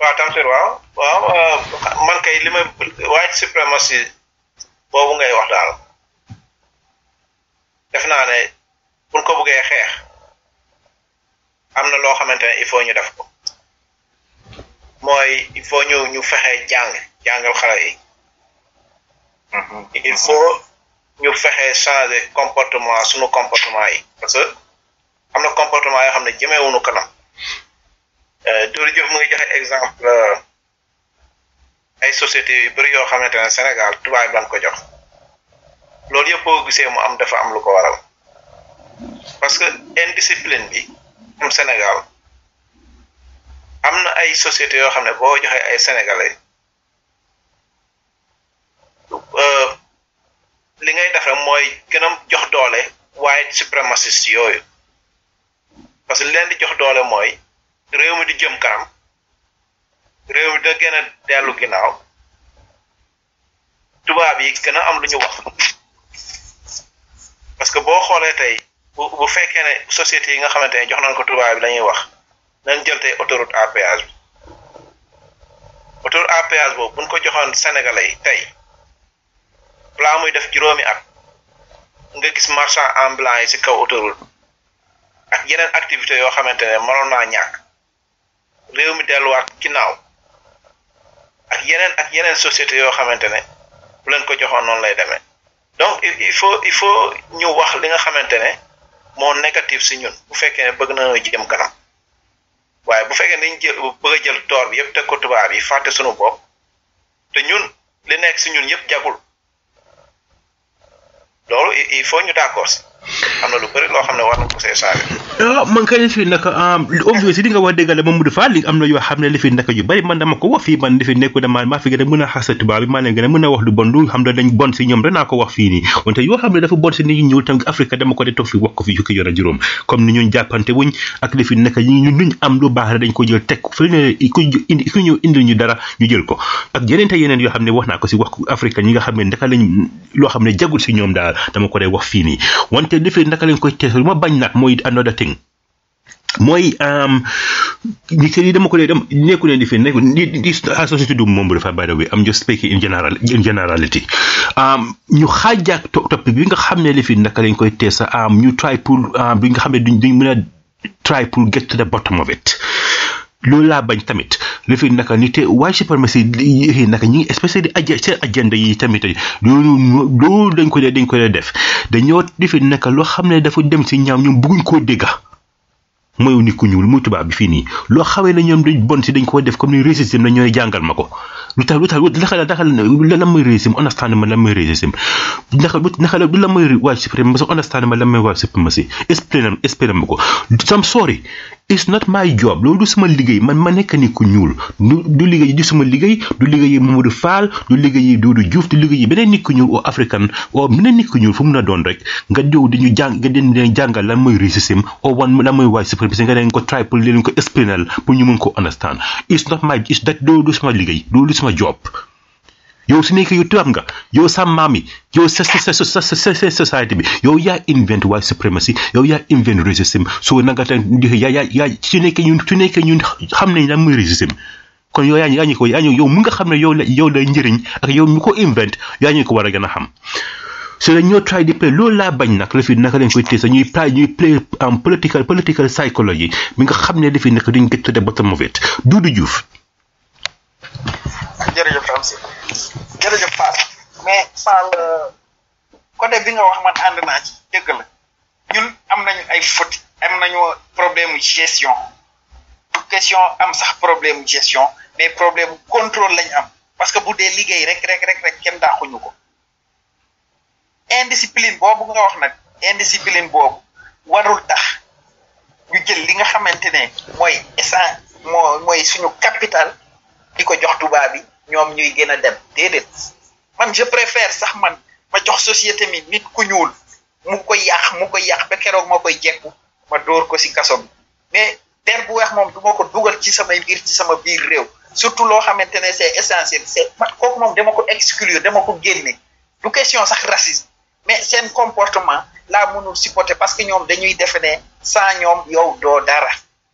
waaw Tamsir waaw waaw euh, man kay li ma white supremacy boobu ngay wax daal def naa ne buñ ko bëggee xeex am na loo xamante ne il faut ñu def ko mooy il faut ñu ñu fexe jàng jàngal xale yi il faut ñu fexe changer comportement suñu comportement yi parce que am na comportement yoo xam ne jëmeewuñu kanam euh, Doudou Diouf mu ngi joxe exemple euh, ay société yu bëri yoo xamante ne Sénégal tubaab ban ko jox loolu yëpp boo gisee mu am dafa am lu ko waral parce que indiscipline bi am Sénégal am na ay société yoo xam ne boo joxee ay sénégalais li ngay defe mooy gën a jox doole white supremacist yooyu parce que leen di jox doole mooy réew mi di jëm kanam réew mi da gën a dellu ginnaaw tubaab yi gën a am lu ñu wax parce que boo xoolee tey bu bu fekkee ne société yi nga xamante ne jox nañ ko tubaab bi la ñuy wax nañ jël tey autoroute à péage bi autoroute à péage boobu buñ ko joxoon sénégalais yi tey balaa muy def juróomi at nga gis marchand ambulant yi si kaw autoroute ak yeneen activité yoo xamante ne mënoon naa ñàkk réew mi delluwaat ginnaaw ak yeneen ak yeneen société yoo xamante ne bu leen ko joxoon noonu lay demee donc il faut il faut ñu wax li nga xamante ne moo négatif si ñun bu fekkee ne bëgg nañoo jëm kanam waaye bu fekkee ne dañ jël bëgg a jël toor bi yëpp teg ko tubaab yi fàtte suñu bopp te ñun li nekk si ñun yëpp jagul loolu il faut ñu d'accord si am na lu bëri loo xam ne war na ko see saare ah man kay li fi nekk ah obvious li nga wax dëgg la Mamadou Fall li am na yoo xam ne li fi nekk yu bëri man dama ko wax fii man li fi nekk dama maa fi gën a mën a xasa tubaab bi maa leen gën a mën a wax lu bon lu xam ne dañ bon si ñoom rek naa ko wax fii nii wante yoo xam ne dafa bon si nit ñi ñuul tam Afrique dama ko de toog fi wax ko fi jukki yor a juróom comme ni ñun jàppante wuñ ak li fi nekk ñi ñun luñ am lu baax rek dañ ko jël teg ko fi ne ku ñu indi ku ñu indil ñu dara ñu jël ko ak yeneen te yeneen yoo xam ne wax naa ko si wax ko Afrique ñi nga xam ne naka lañ loo xam ne jagul si ñoom daal dama ko dee wax fii nii wante li fi naka lañ koy tees lu ma bañ nag mooy another thing mooy ñi te lii dama ko dee dem nekku ne di fi nekku di di société du moom dafa by the way am just speaking in general in generality ñu xaajaak topic bi nga xam ne li fi naka lañ koy tees am ñu try pour bi nga xam ne duñ duñ mën a try pour get to the bottom of it loolu laa bañ tamit li fi naka ni te white supremacy yi naka ñi especially aja seen agenda yi tamit loolu loolu dañ ko dee dañ ko dee def dañoo li fi naka loo xam ne dafa dem si ñaam ñoom bëgguñ koo dégga mooy nit ku ñuul muy tubaab bi fii nii loo xawee ne ñoom dañ bon si dañ koo def comme ni racisme la ñooy jàngal ma ko lu tax lu tax naka la naka la lu lan mooy racisme understand ma lan mooy racisme naka lu naka la lu lan mooy white supremacy understand ma lan mooy white supremacy explain am explain ma ko sam sorry it's not my job loolu du sama liggéey man ma nekk ni ku ñuul du du liggéey du sama liggéey du liggéey Mamadou Fall du liggéey Doudou Diouf du liggéey beneen nit ku ñuul oo african oo beneen nit ku ñuul fu mun a doon rek nga jow di ñu jàng nga di jàngal lan mooy racisme or one la muy white supremacy nga leen ko try pour leen ko explainal pour ñu mën ko understand it's not my it's that doo du suma liggéey doo du suma job yow su nekkee yow tubaab nga yow sa maam yi yow sa sa sa sa sa society bi yow yaa invent white supremacy yow yaa invent racism so nanga tan yaa yaa yaa su nekkee ñun su nekkee ñun xam nañ lan muy racism kon yow yaa ñu yaa ñu ko yaa ñu yow mu nga xam ne yow la yow lay njëriñ ak yow mi ko invent yaa ñu ko war a gën a xam so dañ ñoo try di play loolu laa bañ nag la fi naka lañ koy téye sax ñuy play ñuy play am political political psychology bi nga xam ne dafi nekk duñ get to the bottom of it Doudou Diouf jërëjëf Ramsi jërëjëf Fall mais Fall côté bi nga wax man ànd naa ci dëgg la ñun am nañu ay faute am nañu problème gestion du question am sax problème gestion mais problème contrôle lañ am parce que bu dee liggéey rek rek rek rek kenn daaxuñu ko indiscipline boobu nga wax nag indiscipline boobu warul tax ñu jël li nga xamante ne mooy essence moo mooy suñu capital di ko jox tubaab bi ñoom ñuy gën a dem déedéet man je préfère sax man ma jox société mi nit ku ñuul mu koy yàq mu koy yàq ba keroog ma koy jekku ma dóor ko si kaso bi mais der bu weex moom du ma ko dugal ci samay mbir ci sama biir réew surtout loo xamante ne c'est essentiel c'est man kooku moom dama ko exclure dama ko génne du question sax racisme mais seen comportement laa mënul supporter parce que ñoom dañuy defe ne sans ñoom yow doo dara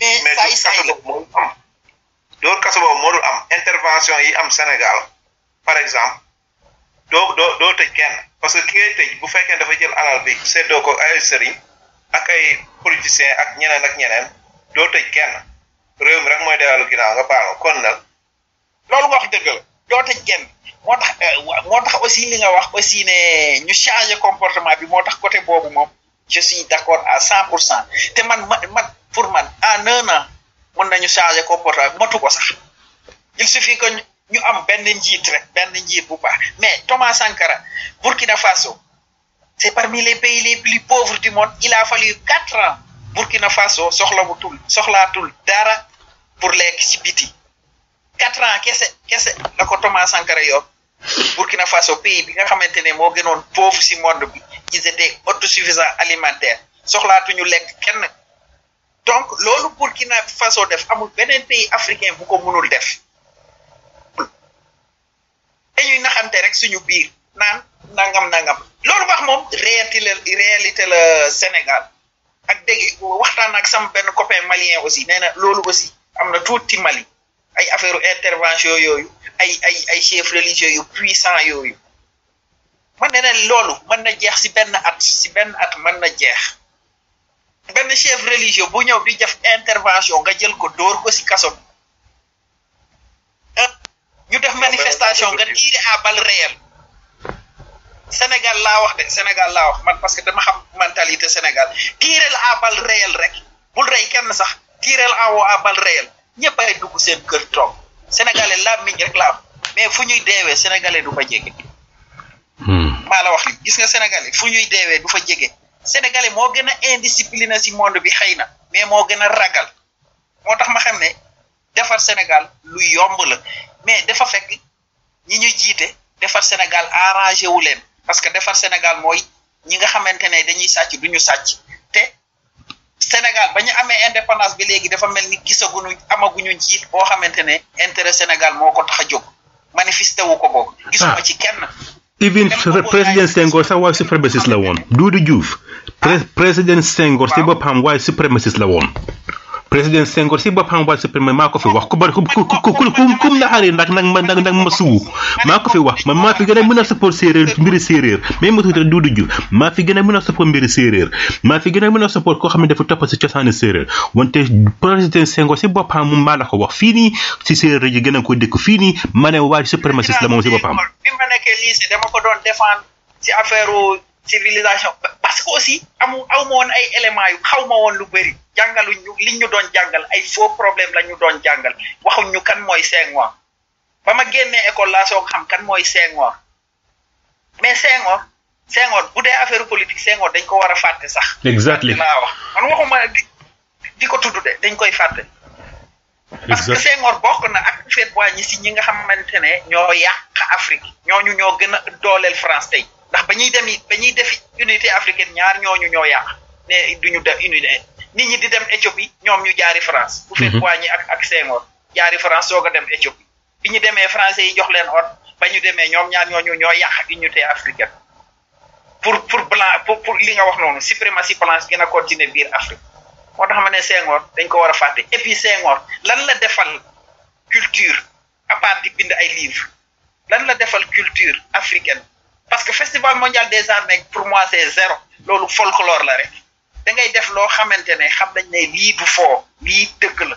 mais mais saa yi saa yi la dóor kaso boobu moo dul am dóor kaso boobu moo dul am intervention yi am Sénégal par exemple doo doo doo tëj kenn parce que ki ngay tëj bu fekkee dafa jël alal bi seddoo ko ay sëriñ ak ay politiciens ak ñeneen ak ñeneen doo tëj kenn réew mi rek mooy dellu ginnaaw nga baal ma kon nag loolu nga wax dëgg la doo tëj kenn moo tax euh, moo tax aussi li nga wax aussi ne ñu changer comportement bi moo tax côté boobu moom je suis d'accord à cent pour cent te man man man pour man en un an mën nañu changer comportement bi matu ko sax il suffit que ñu- ñu am benn njiit rek benn njiit bu baax mais Thomas Sankara Burkina Faso c'est parmi les pays les plus pauvres du monde il a fallu quatre ans Burkina Faso soxlawutul soxlaatul dara pour lekk ci biti quatre ans kese kese la ko Thomas Sankara yor Burkina Faso pays bi nga xamante ne moo gënoon pauvre ci monde bi ils étaient autosuffisants alimentaires soxlaatuñu lekk kenn donc loolu Burkina Faso def amul beneen pays africain bu ko mënul def dañuy naxante rek suñu biir naan nangam nangam loolu wax moom réalité la réalité la Sénégal ak dégg waxtaan ak sama benn copain malien aussi nee na loolu aussi am na tuuti Mali ay affaire intervention yooyu ay ay ay chef religieux yu puissant yooyu man ne leen loolu mën na jeex si benn at si benn at mën na jeex benn chef religieux bu ñëw di def intervention nga jël ko dóor ko si kaso bi ñu def manifestation nga tiire à balles réelles Sénégal laa wax de Sénégal laa wax man parce que dama xam mentalité Sénégal tiire la à balles réelles rek bul rey kenn sax tiire la en haut à balles réelles ñëpp ay dugg seen kër toog sénégalais laa miñ rek laa am mais fu ñuy deewee sénégalais du fa jege. maa la wax li gis nga sénégalais fu ñuy deewee du fa jege sénégalais moo gën a indiscipliné si monde bi xëy na mais moo gën a ragal. moo tax ma xam ne defar Sénégal lu yomb la mais dafa fekk ñi ñu jiite defar Sénégal arrangé wu leen parce que defar Sénégal mooy ñi nga xamante ne dañuy sàcc du ñu sàcc te Sénégal ba ñu amee indépendance bi léegi dafa mel ni gisaguñu amaguñu njiit boo xamante ne intérêt Sénégal moo ko tax a jóg manifesté wu ko boobu. gisuma ci kenn. even président Senghor sax white supremacist la woon Doudou Diouf président Senghor si boppam white supremacist la woon président Senghor si boppam white supremacist maa ko fi wax ku bari ku ku ku ku ku naxari nag nag ma nag nag ma suwu maa ko fi wax man maa fi gën a mën a support séeréer mbiri séeréer même ma tuuti Doudou Diouf maa fi gën a mën a support mbiri séeréer maa fi gën a mën a support koo xam ne dafa topp si cosaani séeréer wante président Senghor si boppam moom maa la ko wax fii nii si séeréer yi gën a ko dëkk fii nii ma ne white supremacist la moom si boppam. bi ma nekkee lycée dama ko doon défendre ci affaire civilisation parce que aussi amu aw ma woon ay éléments yu xaw ma woon lu bëri jàngaluñ ñu liñ ñu doon jàngal ay faux problème la ñu doon jàngal waxuñ ñu kan mooy Senghor ba ma génnee école laa soog xam kan mooy Senghor mais Senghor Senghor bu dee affaire politique Senghor dañ ko war a fàtte sax. exactly laa wax man waxuma di di ko tudd de dañ koy fàtte. parce que Senghor bokk na ak fait waa ñi si ñi nga xamante ne ñoo yàq Afrique ñooñu ñoo gën a dooleel France tey ndax ba ñuy dem ba ñuy defi unité africaine ñaar ñooñu ñoo yàq ne duñu def unité nit ñi di dem Éthiopie ñoom ñu jaari France. bu fait waa ñi ak ak Senghor jaari France soog a dem Éthiopie. bi ñu demee français yi jox leen ot ba ñu demee ñoom ñaar ñooñu ñoo yàq unité africaine pour pour blanc pour pour li nga wax noonu suprématie blanche gën a continuer biir Afrique moo tax ma ne Senghor dañ ko war a fàtte et puis Senghor lan la defal culture à part di bind ay livres lan la defal culture africaine parce que festival mondial des arts nag pour moi c'est zéro loolu folklore la rek da ngay def loo xamante ne xam nañ ne lii du foo lii dëgg la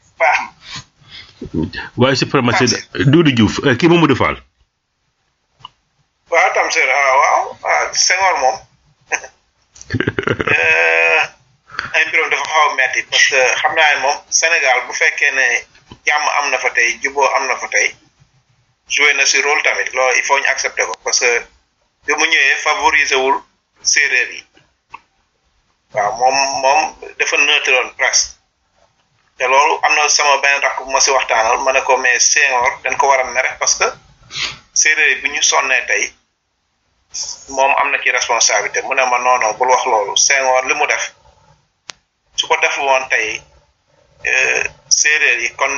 baax na waaye suprématie Tamsir. Doudou Diouf eh, kii Mamadou Fall waaw Tamsir ah waaw ah Senghor moom eh, ay mbiram dafa xaw a metti parce que xam naa ne moom Sénégal bu fekkee ne jàmm am na fa tey juboo am na fa tey joué na si rôle tamit loolu il faut ñu accepter ko parce que bi mu ñëwee favoriser wul séeréer yi waaw moom moom dafa neutre woon presque te loolu am na sama benn rakk bu ma si waxtaanal ma ne ko mais Senghor dañ ko war a mere parce que séeréer yi bu ñu sonnee tey moom am na ci responsabilité mu ne ma non non bul wax loolu Senghor li mu def su ko def woon tey séeréer yi kon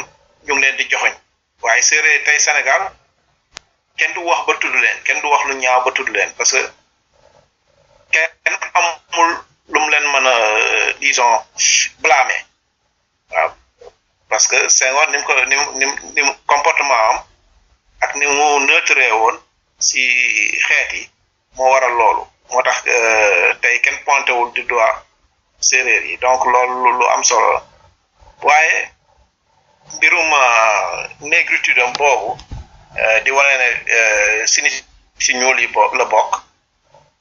ñu ngi leen di joxoñ waaye séeréer tey Sénégal kenn du wax ba tudd leen kenn du wax lu ñaaw ba tudd leen parce que kenn amul lu mu leen mën a disons blâmer waaw parce que Senghor ni mu ko ni mu ni mu ni mu comportement am ak ni mu neutre woon si xeet yi moo waral loolu moo tax euh, tey kenn pointé wul du doigt séeréer yi donc loolu lu am solo la waaye mbirum euh, négritude am boobu euh, di wane ne si nit si ñuul yi bo la bokk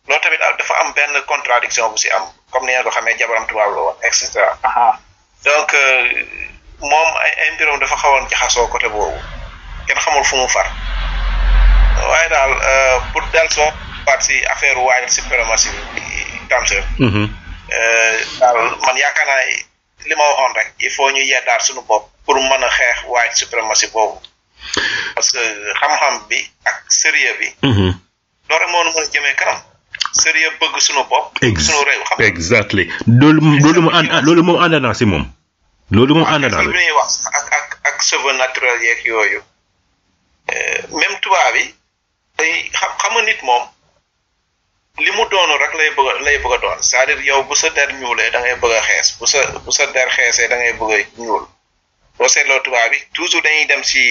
loolu tamit dafa am benn contradiction bu si am comme ni nga ko xamee jabaram tubaab la woon et cetera donc moom ay ay mbiram dafa xawoon jaxasoo côté boobu kenn xamul fu mu far waaye daal pour dal soo waat si affaire waaye suprématie bi tamsir daal man yaakaar naa li ma waxoon rek il faut ñu yeddaat suñu bopp pour mën a xeex waaye suprématie boobu parce que xam-xam bi ak sérieux bi loolu rek moo nu mën a jëmee kanam sérieux bëgg sunu bopp bëgg sunu réew xam nga exactly loolu loolu mu ànd loolu moom ànd naa si moom loolu moom ànd naa lu ñuy wax ak ak ak cheveux naturel yeeg yooyu Euh, même tubaab yi day xam xam nga nit moom li mu doonu rek lay bëgg a lay bëgg a doon c'est-à-dire yow bu sa der ñuulee da ngay bëgg a xees bu sa bu sa der xeesee da ngay bëgg a ñuul boo seetloo tubaab bi toujours dañuy dem si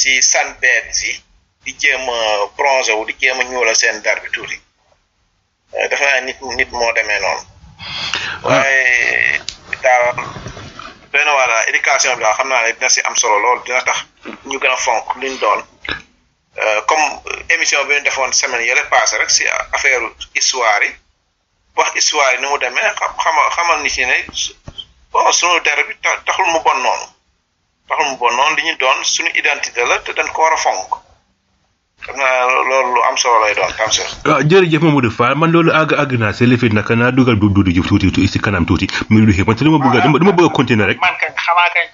si sunbed si di jéem a bronzé wu di jéem a ñuulal seen dar bi tuuti euh, dafa naa nit nit moo demee noonu ah. waaye daal benn wàlla éducation bi daal xam naa ne dina si am solo lool dina tax ñu gën a fonk luñ doon euh, comme émission bi ñu defoon semaine yële passé rek si affaire histoire yi wax histoire yi ni mu demee xam xamal xamal ni ci ne bon sunu der bi taxul mu bon noonu taxul mu bon noonu li ñu doon suñu identité la te dañ ko war a fonk xam naa loolu lu am solo lay doon tam sax. waaw jërëjëf Mamadou Fall man loolu àgg àgg naa sa lifin naka naa dugal du du du tuuti si kanam tuuti muy lu xëy man te dama bëgg a dama bëgg a continuer rek. man kañ xamaa kañ.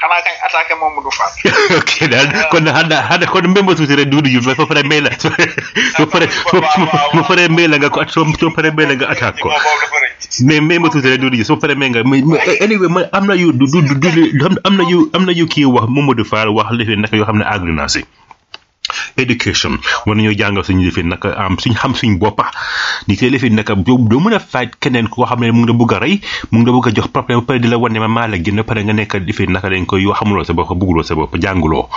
xanaa kañ attaqué moom du faat. ok daal kon xanaa xanaa kon mbéy ma tuuti rek duudu yu ba pare may la ba pare ba pare may la nga ko soo soo pare may la nga attaque ko mais mbéy ma tuuti rek duudu yu soo pare may nga mais anyway man am na yu du du du am na yu am na yu kii wax Mamadou Fall wax li fi nekk yoo xam ne àgg naa si. education war nañoo jàngal suñu lifin naka am suñ xam suñ boppa di te lifin naka doo doo mën a faaj keneen koo xam ne mu ngi la bëgg a rey mu ngi la bëgg a jox problème ba pare di la wane ma maa la gën ba pare nga nekk lifin naka dañ koy yoo xamuloo sa bopp bëgguloo sa bopp jànguloo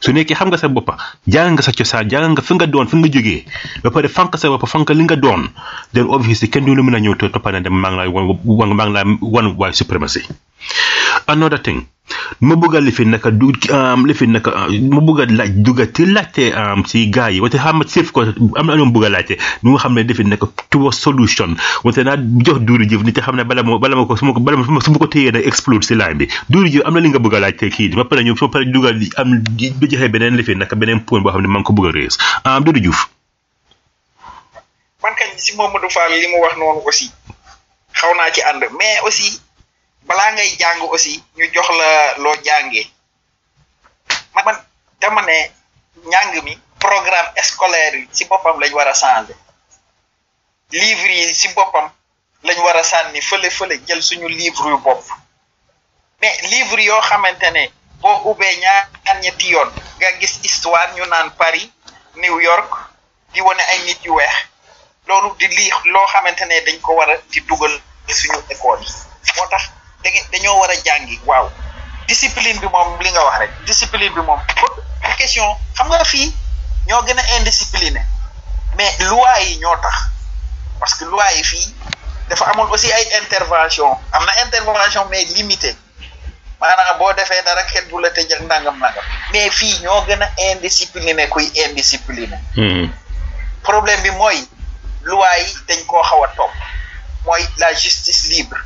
su nekkee xam nga sa boppa jàng nga sa cosaan jàng nga fi nga doon fi nga jógee ba pare fank sa bopp fank li nga doon den obviously kenn du la mën a ñëw te toppane dem maa ngi lay wan wan maa ngi lay wan waay suprématie another thing ma bëgg a lifi naka du lifi naka ma bëgg a laaj dugga ci laajte si gars yi wante xam nga safe ko am na ñoom bëgg a laajte ñu nga xam ne defi naka tuwa solution wante naa jox duuri jëf ni te xam ne bala ma bala ma ko su ma ko bala ma su ma ko téyee nag explode si line bi duuri jëf am na li nga bëgg a laajte kii ba pare ñu ba pare dugal am ba joxee beneen lifi naka beneen point boo xam ne maa ngi ko bëgg a rees duuri jëf man kañ si Mamadou Fall li mu wax noonu aussi xaw naa ci ànd mais aussi balaa ngay jàng aussi ñu jox la loo jàngee man man dama ne njàng mi programme scolaire yi si boppam lañ war a changer livre yi si boppam lañ war a sànni fële fële jël suñu livre yu bopp mais livre yoo xamante ne boo ubbee ñaar ñetti yoon nga gis histoire ñu naan Paris New York di wane ay nit yu weex loolu di lii loo xamante ne dañ ko war a di dugal suñu école yi moo tax da ngeen dañoo war a jàngi waaw discipline bi moom li nga wax rek discipline bi moom question xam nga fii ñoo gën a indiscipliné mais loi yi ñoo tax parce que loi yi fii dafa amoon aussi ay intervention am na intervention mais limité maanaam boo defee dara kenn du la tëj ak nangam nangam mais fii ñoo gën a indiscipliné kuy indiscipliné problème bi mooy loi yi dañ koo xaw a topp mooy la justice libre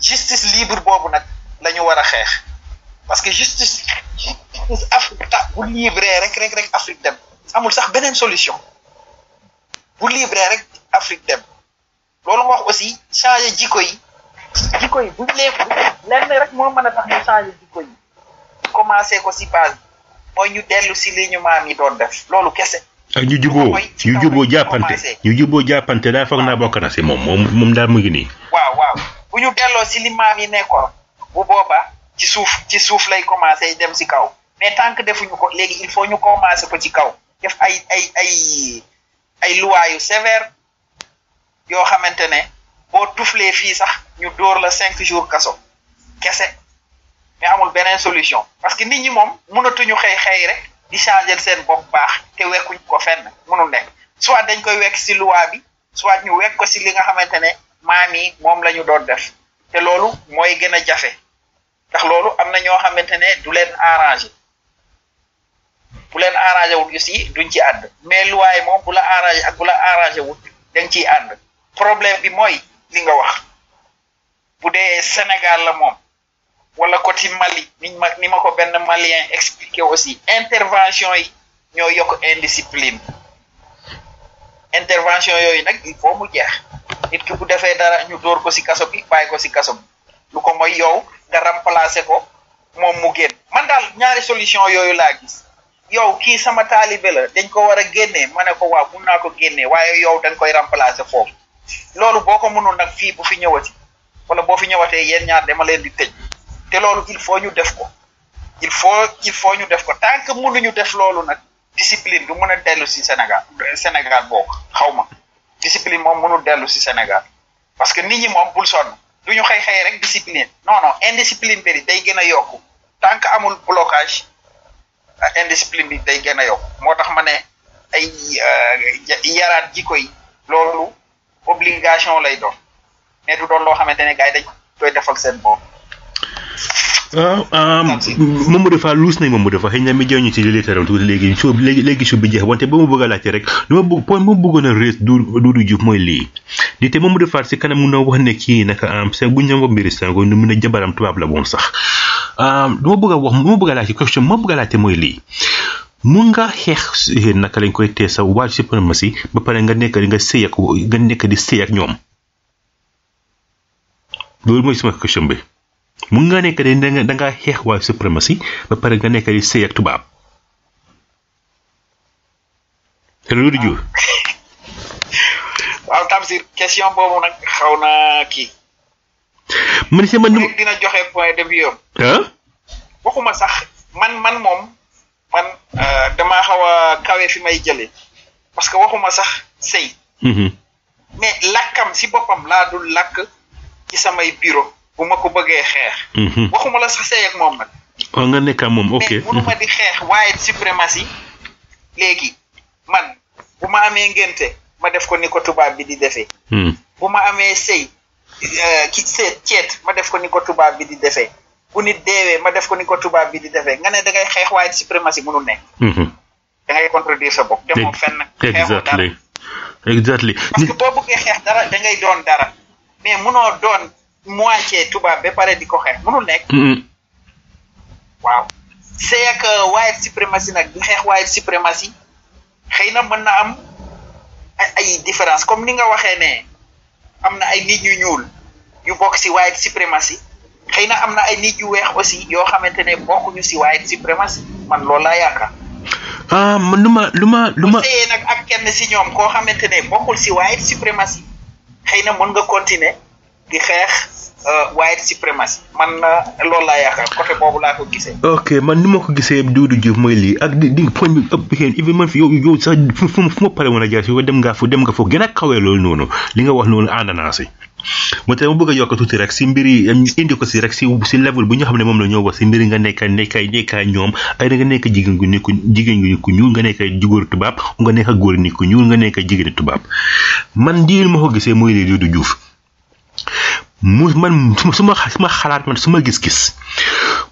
justice libre boobu nag la ñu war a xeex parce que justice justice Afrique ta bu libre rek rek rek Afrique dem amul sax beneen solution bu libre rek Afrique dem loolu nga wax aussi changé jikko yi jikko yi bu ñu leen lenn rek moo mën a tax ñu changé jikko yi commencé ko si base mooy ñu dellu si li ñu maam yi doon def loolu kese. ak ñu juboo ñu juboo jàppante ñu juboo jàppante daal foog naa bokk na si moom moom moom daal mu ngi nii. waaw waaw bu ñu delloo si li maam yi nekkoon bu boobaa ci suuf ci suuf lay commencé dem si kaw mais tant que defuñu ko léegi il faut ñu commencé ko ci kaw def ay ay ay ay lois yu sévère yoo xamante ne boo tuflee fii sax ñu dóor la cinq jours kaso kese mais amul beneen solution parce que nit ñi moom mënatuñu xëy xëy rek di changer seen bopp baax te wekkuñ ko fenn mënul nekk soit dañ koy wekk si loi bi soit ñu wekk ko si li nga xamante ne maam yi moom la ñu doon def te loolu mooy gën a jafe ndax loolu am na ñoo xamante ne du leen arrangé bu leen arrangé wut aussi duñ ci ànd mais luwaay moom bu la arrangé ak bu la arrangé wut dañ ciy ànd problème bi mooy li nga wax bu dee Sénégal la moom wala côté Mali ni ma ni ma ko benn malien expliqué aussi intervention yi ñoo yokk indiscipline intervention yooyu nag il faut mu jeex nit ki bu defee dara ñu dóor ko si kaso bi bàyyi ko si kaso bi lu ko mooy yow nga remplacer ko moom mu génn man daal ñaari solution yooyu laa gis yow kii sama taalibe la dañ ko war a génnee ma ne ko waaw mun naa ko génnee waaye yow da nga koy remplacer foofu loolu boo ko mënul nag fii bu fi ñëwati wala boo fi ñëwatee yéen ñaar dama leen di tëj te loolu il faut ñu def ko il faut il faut ñu def ko tant que mënuñu def loolu nag discipline du mën a dellu si Sénégal Sénégal bokk xaw ma discipline moom mënul dellu si Sénégal parce que nit ñi moom bul sonn du ñu xëy xëy rek discipline non non indiscipline bi day gën a yokku tant que amul blocage euh, indiscipline bi day gën a yokku moo tax ma ne ay euh, yaraat jikko yi loolu obligation lay doon mais du doon loo xamante ne gars yi dañ koy defal seen bopp. waaw ah, Mamadou Fall luus nañ Mamadou Fall xëy na mi jëñu ci li lay teral tuuti léegi su léegi léegi su bi jeex wante ba mu bëgg a laajte rek li ma bëgg point ma bëggoon a rees du Doudou Diouf mooy lii di te Mamadou Fall si kanam mun na wax ne kii naka am ah, sa bu ñu mbiri Senghor nu mun a jabaram tubaab la woon sax ah, lu ma bëgg a wax lu ma bëgg a laajte question ma bëgg a laajte mooy lii mun nga xeex eh, naka lañ koy tee sa waaj suprématie ba pare nga nekk di nga sëy ak nga nekk di sëy ak ñoom loolu mooy sama question bi mun nga nekk de danga danga xeex waaye suprématie ba pare nga nekk di sëy ak tubaab te loolu di jur waaw Tamsir question boobu nag xaw na kii man si man dina joxe point de vue ah waxuma sax man man moom man euh, damaa xaw a kawe fi may jële parce que waxuma sax sëy mhm. mais làkkam si boppam laa dul làkk ci samay bureau bu ma ko bëggee xeex mhm. waxuma la sax sëy ak moom nag waaw oh, nga nekk ak moom ok mais mënuma di xeex waaye suprématie léegi man bu ma amee ngénte ma def ko ni ko tubaab bi di defee hmm. bu ma amee sëy euh, ki seet ceet ma def ko ni ko tubaab bi di defee bu nit deewee ma def ko ni ko tubaab bi di defee nga ne da ngay xeex waaye suprématie mënul nekk Mhm. da ngay contredire sa bopp demoo fenn xeexoo dara exactly exactly parce que boo bëggee xeex dara da ngay doon dara mais munoo doon moitié tubaab ba pare di ko xeex munul nekk Mhm. waaw c'est que white suprématie nag du xeex white suprématie xëy na mën na am ay ay différence comme ni nga waxee ne am na ay nit ñu ñuul yu bokk si white supremacy xëy na am na ay nit yu weex aussi yoo xamante ne bokkuñu si white supremacy man loolu laa yaakaar. ah man lu ma lu ma lu ma. sëyee nag ak kenn si ñoom koo xamante ne bokkul si white supremacy xëy na mën nga continuer di xeex euh, white supremacy man euh, loolu laa yaakaar côté boobu laa ko gisee. ok man ni ma ko gisee Doudou Diouf mooy lii ak di di point bi ëpp xëy even man fi yow yow sax fu fu fu ma pare woon a jaar si yow dem nga fu dem nga foofu gën a kawee loolu noonu li nga wax noonu ànd naa si moo tax ma bëgg a yokk tuuti rek si mbiri em, indi ko si rek si si level bu ñu xam ne moom la ñoo wax si mbiri nga nekk nekk nekk ñoom ak nga nekk jigéen gu nekk jigéen gu ku ñuul nga nekk góor tubaab nga nekk góor nit ku ñuul nga nekk jigéen tubaab man diir ma ko gisee mooy lii Doudou Diouf mu man su ma su ma xalaat man su ma gis-gis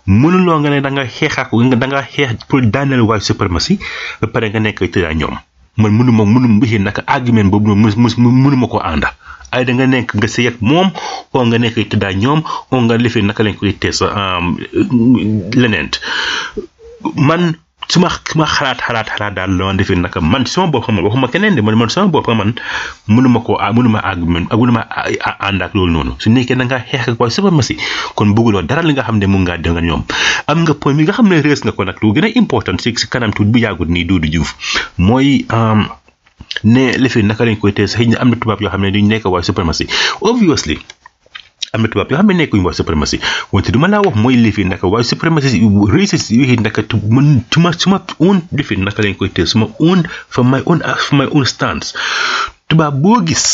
mënuloo nga ne da nga xeex ak da nga xeex pour daaneel waayu suprématie ba pare nga nekk tëdd ak ñoom man mënu ma mënu ma gisee naka argument boobu mu mu mënu ma koo ànda ay da nga nekk nga sëy ak moom oo nga nekk tëdd ak ñoom oo nga lifee naka lañ koy tees leneen man su ma su ma xalaat xalaat xalaat daal la ma defee naka man sama bopp xam nga waxuma keneen de man man sama bopp man mënuma koo ah mënuma àgg man ak mënuma ànd ak loolu noonu su nekkee da ngaa xeex ak waa suprématie kon bëgguloo dara li nga xam ne mun ngaa danga ñoom am nga point bi nga xam ne rees nga ko nag lu gën a important si si kanam tuut bu yàggut nii Doudou Diouf mooy ne lifin naka lañ koy tee sax am na tubaab yoo xam ne duñ nekk waa suprématie obviously am na tubaab yoo xam ne nekkuñu wax suprématie wante du ma laa wax mooy lifi naka waaye suprématie raciste yi naka tu man su ma su ma own lifi naka lañ koy tëj su ma own from my own from my own stance tubaab boo gis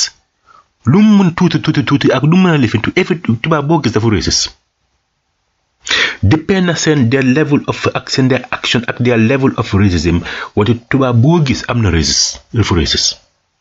lu mu mën tuuti tuuti tuuti ak lu mu mën a lifi tu effet tubaab boo gis dafa raciste dépend na seen their level of ak seen their action ak their level of racism wante tubaab boo gis am na raciste dafa raciste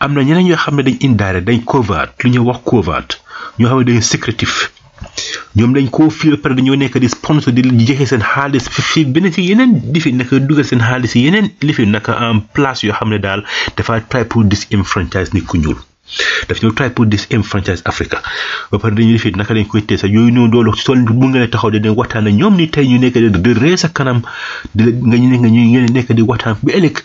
am na ñeneen ñoo xam ne dañ indaare dañ covert lu ñuy wax covert ñoo xam ne dañu secrétif ñoom dañ koo fii ba pare dañoo nekk di sponsor di ñu joxe seen xaalis fi fi beneen si yeneen lifi naka dugal seen xaalis si yeneen lifi naka en place yoo xam ne daal dafa try pour disenfranchise nit ku ñuul daf ñoo try pour disenfranchise Africa ba pare dañuy lifi naka dañ koy tee sax yooyu noonu loolu sol mu nga ne taxaw di leen waxtaan ak ñoom ni tey ñu nekk di ree sa kanam di la nga ñu nekk ñu nekk di waxtaan bu ëllëg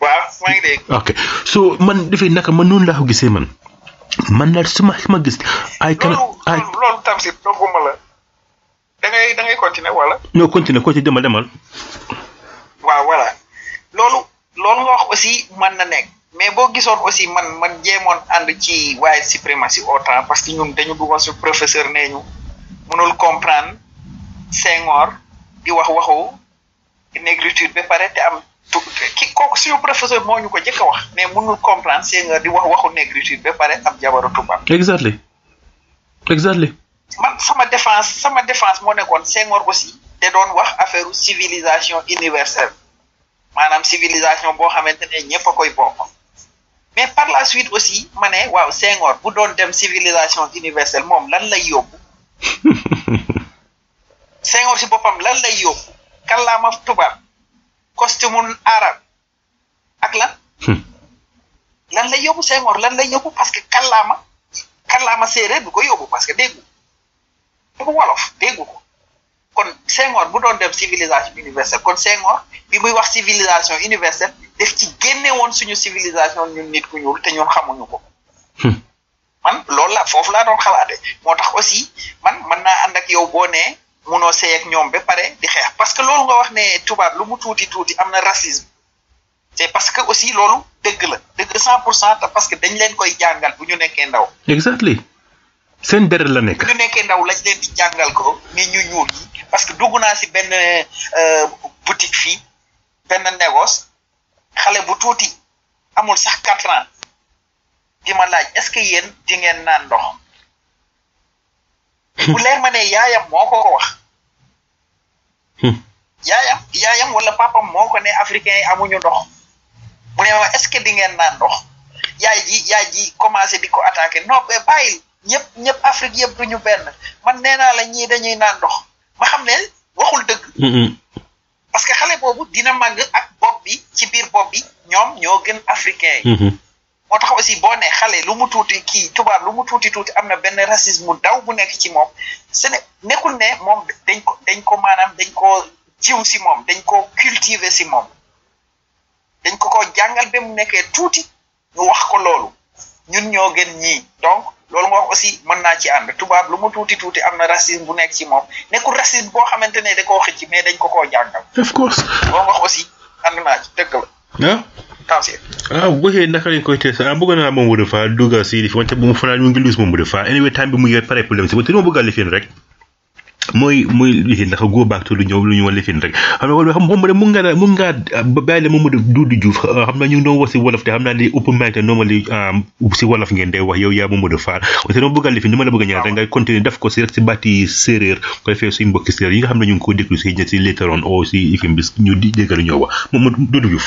waaw maa ngi dégg. ok so man dafay naka man noonu laa ko gisee man man daal su ma su ma gis. ay kan ay loolu loolu tam si dogguma la da ngay da ngay continuer wala. ñoo continuer continuer demal demal. waaw voilà loolu loolu nga wax aussi mën na nekk mais boo gisoon aussi man man jéemoon ànd ci waaye suprématie autant parce que ñun dañu bëggoon su professeur nee ñu mënul comprendre Senghor di wax waxu négritude ba pare te am tu ki kooku suñu professeur moo ñu ko jëkk a wax mais mënul comprendre Senghor di wax waxu négritude ba pare am jabaru tubaab exactly exactly man sama défense sama défense moo nekkoon Senghor aussi te doon wax affaire civilisation universelle maanaam civilisation boo xamante ne ñëpp a koy bokk mais par la suite aussi ma ne waaw Senghor bu doon dem civilisation universelle moom lan lay yóbbu Senghor si boppam lan lay yóbbu kàllaama tubaab costume arab ak lan lan lay yóbbu Senghor lan lay yóbbu parce que kàllaama kàllaama séeréer du ko yóbbu parce que déggu déggu wolof déggu ko kon Senghor bu doon dem civilisation universelle kon Senghor bi muy wax civilisation universelle def ci génne woon suñu civilisation ñun nit ku ñuul te ñun xamuñu ko man loolu la foofu laa doon xalaate moo tax aussi man mën naa ànd ak yow boo nee munoo sey ak ñoom ba pare di xeex parce que loolu nga wax ne tubaab lu mu tuuti tuuti am na racisme c'est parce que aussi loolu dëgg la dëgg cent pour cent parce que dañ leen koy jàngal bu ñu nekkee ndaw. exactly seen deret la nekk. bu ñu nekkee ndaw lañ leen di jàngal ko ni ñu ñuul yi parce que dugg naa si benn euh, boutique fii benn négoce xale bu tuuti amul sax quatre ans. di ma laaj est-ce que yéen di ngeen naan ndox bu leer ma ne yaayam moo ko ko wax yaayam yaayam wala papam moo ko ne africain yi amuñu ndox mu ne ma est-ce que di ngeen naan ndox yaay ji yaay ji commencé di ko attaqué non mais bàyyil ñëpp ñëpp Afrique yëpp duñu benn man nee naa la ñii dañuy naan ndox ma xam ne waxul dëgg parce que xale boobu dina màgg ak bopp bi ci biir bopp bi ñoom ñoo gën africain yi mhm. moo tax aussi boo ne xale lu mu tuuti kii tubaab lu mu tuuti tuuti am na benn racisme mu daw bu nekk ci moom ce ne nekkul ne moom dañ ko dañ ko maanaam dañ ko jiw si moom dañ ko cultiver si moom dañ ko ko jàngal ba mu nekkee tuuti ñu wax ko loolu ñun ñoo gën ñii donc loolu nga wax aussi mën naa ci ànd tubaab lu mu tuuti tuuti am na racisme bu nekk ci moom nekkul racisme boo xamante ne da koo xëcc mais dañ ko koo jàngal. of course. loolu nga wax aussi ànd naa ci dëgg la. ah. Tafsir. ah bu bëggee naka lañ koy teel sax ah bëgg naa moom Modou Fall dugal si li fi wante bu mu fanaan mu ngi luus moom Modou Fall anyway time bi mu ngi pare problème si ba te ma bëgg a lifin rek. mooy mooy lifin dafa góob baag lu ñëw lu ñu wala lifin rek xam nga xam moom mun ngaa mun ngaa bàyyi la Mamadou Doudou Diouf xam naa ñu ngi doon wax si wolof te xam naa ne ëpp mayte normali si wolof ngeen day wax yow yaa Mamadou Fall te dama bëgg a lifin ni ma la bëgg a ñaan rek ngay continuer def ko si rek si baati séeréer ko defee suñu mbokki séeréer yi nga xam ne ñu ngi ko déglu si si letteroon o si lifin bi ñu di déggal ñoo wax Mamadou Doudou Diouf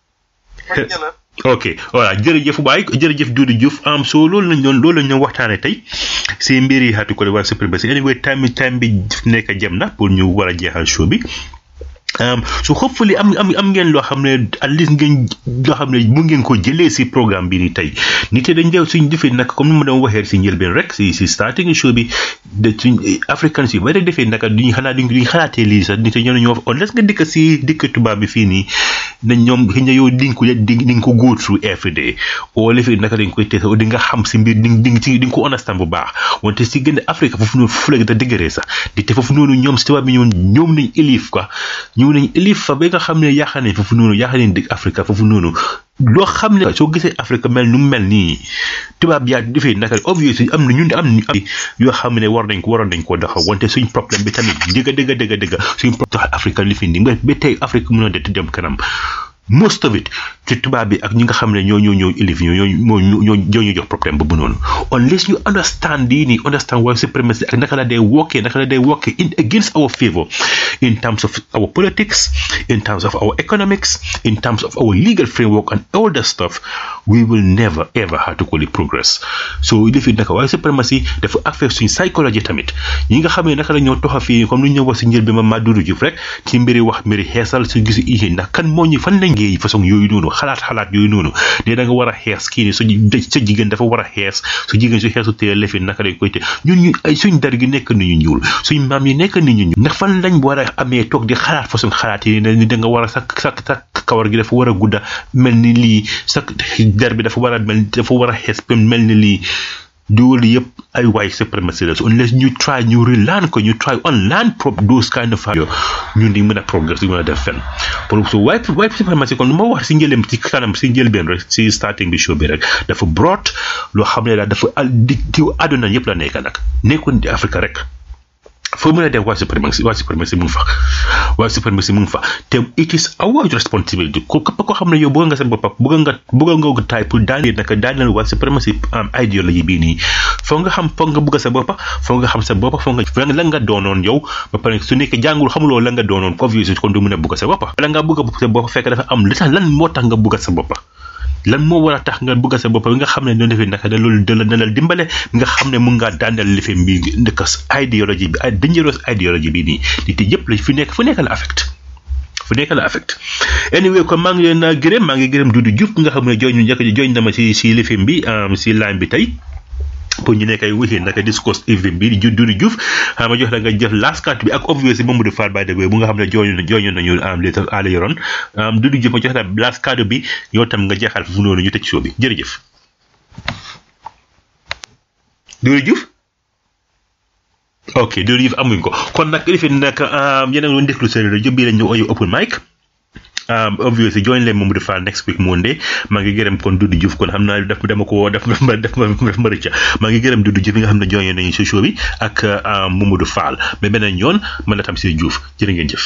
ok voilà jërëjëf Baye jërëjëf Doudou Diouf am so loolu lañ doon loolu lañ doon waxtaane tey si mbir yi xaatu ko wala suprématie anyway time time bi nekk jëm na pour ñu war a jeexal show bi so hopefully am am am ngeen loo xam ne at least ngeen loo xam ne mu ngeen ko jëlee si programme bi ni tey nit yi dañ def suñ defee nag comme ni ma doon waxee si njëlbeen rek si si starting show bi de suñ africains yi bari defee naka duñu xanaa duñ duñ xalaatee lii sax nit ñoo ñoo on laisse nga dëkk si dëkk tubaab bi fii nii ne ñoom xëy na yow di nga ko di nga ko go through every day oo lefee naka dañ koy teesa di nga xam si mbir di di ci di nga ko understand bu baax wante si gën a Afrique foofu noonu foofu la gën a dëgëree sax di te foofu noonu ñoom si tubaab bi ñoom ñoom nañ élif quoi ñoom nañ élif fa ba nga xam ne yaaxaan nañ foofu noonu yaaxaan nañ dëkk Afrique foofu noonu loo xam ne soo gisee Afrique mel nu mel nii tubaab yaa dafay naka obvious yi am na ñun am na yoo xam ne war nañ ko waroon nañ koo daxaw wante suñ problème bi tamit dëgg dëgg dëgg dëgg suñ problème Afrique li fi nii ba tey Afrique mën a dem kanam most of it ci tubaab bi ak ñi nga xam ne ñoo ñoo ñoo élèves ñoo ñoo ñoo ñoo ñu jox problème boobu noonu unless ñu understand lii nii understand why supremacy ak naka la day wokkee naka la day wokkee in against our favor in terms of our politics in terms of our economics it in terms of our legal framework and all that stuff we will never ever have to call it progress so defi naka waaye suprématie dafa affect suñu psychologie tamit ñi nga xam ne naka la ñoo toxa fii comme lu ñu wax si njël bi ma ma dudu juf rek ci mbiri wax mbiri xeesal su gisu hygiène ndax kan moo ñu fan la ngéey façon yooyu noonu xalaat xalaat yooyu noonu ne da nga war a xees kii ni su sa jigéen dafa war a xees su jigéen su xeesu tee lefi naka lay koy te ñun ñu ay suñ dar gi nekk nit ñu ñuul suñ maam yi nekk nit ñu ñuul ndax fan lañ war a amee toog di xalaat fa suñ xalaat yi ne ni da nga war a sa sa sa kawar gi dafa war a gudda mel ni lii sa der bi dafa war a mel dafa war a xees mel ni lii loolu yëpp ay white supremacy la so unless ñu try ñu relearn ko ñu try unlearn pro those kind of yo ñun di mën a progress di mën a def fenn pour so white white supremacy kon lu ma wax si njëlem ci kanam si njëlbeen rek si starting bi show bi rek dafa broad loo xam ne daal dafa al di di àdduna yëpp la nekk nag nekkul di Afrique rek foo mën a dem white supremacy white supremacy mu ngi fa white supremacy mu ngi fa te it is our responsibility ko képp koo xam ne yow bëgg nga seen boppam bëgg nga bëgg nga taay pour daaneel naka daaneel white supremacy am idéologie bii nii foo nga xam foo nga bëgg sa boppam foo nga xam sa boppam foo nga la nga doonoon yow ba pare su nekkee jàngul xamuloo la nga doonoon ko vieux kon du mën a bëgg sa boppam la nga bëgg sa boppam fekk dafa am li tax lan moo tax nga bëgg sa boppam lan moo war a tax nga bëgg sa bopp bi nga xam ne noonu defee naka da loolu dala dala dimbale nga xam ne mun ngaa daaneel li fi mbi ndëkk idéologie bi ay dangerous idéologie bi nii di te yëpp la fi nekk fu nekk la affect fu nekk la affect anyway kon maa ngi leen gërëm maa ngi gërëm Doudou Diouf nga xam ne jooñ ñu njëkk jooñ na ma si si lifin bi si line bi tey pour ñu nekk ay wixi naka discourse even bi di Doudou Diouf xam nga jox la nga jëf last card bi ak obvious Mamadou Fall by the way bu nga xam ne jooñu na jooñu nañu am li tax aala yoroon Doudou Diouf ma jox la last card bi yow tam nga jeexal fu noonu ñu tëj show bi jërëjëf Doudou Diouf ok deux livres amuñ ko kon nag li fi nekk yéen a ngi doon déglu seen rajo bii la ñu oyu open mic obviously join leen Mamadou Fall next week Monday maa ngi gërëm kon Doudou Diouf kon xam naa daf dama ko woo daf ma daf ma daf ma rëcca maa ngi gërëm Doudou Diouf bi nga xam ne join nañu si show bi ak Mamadou Fall mais beneen yoon man la tam si Diouf jërë ngeen jëf.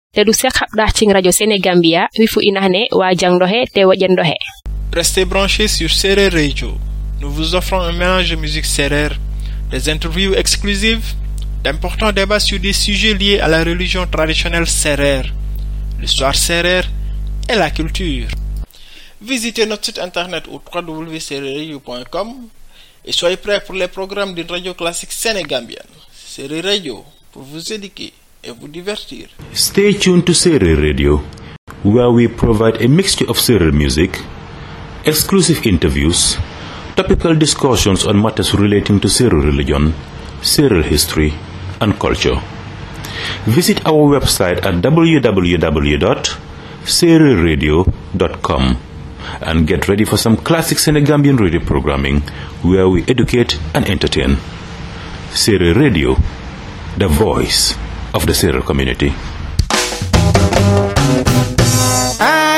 te du sekh habda ci radio Senegambia wifu inahne wa jangdohe te wajendohe Restez branchés sur Série Radio. Nous vous offrons un mélange de musique Série des interviews exclusives, d'importants débats sur des sujets liés à la religion traditionnelle serrère, l'histoire serrère et la culture. Visitez notre site internet au www.serreradio.com et soyez prêts pour les programmes d'une radio classique sénégambienne. Serreradio, Radio pour vous éduquer et vous divertir. Stay tuned to Sere Radio, where we provide a mixture of serial music, exclusive interviews, topical discussions on matters relating to Serer religion, Serer history, and culture. Visit our website at www.sererradio.com and get ready for some classic Senegambian radio programming where we educate and entertain. Serer Radio, the voice of the Serer community. I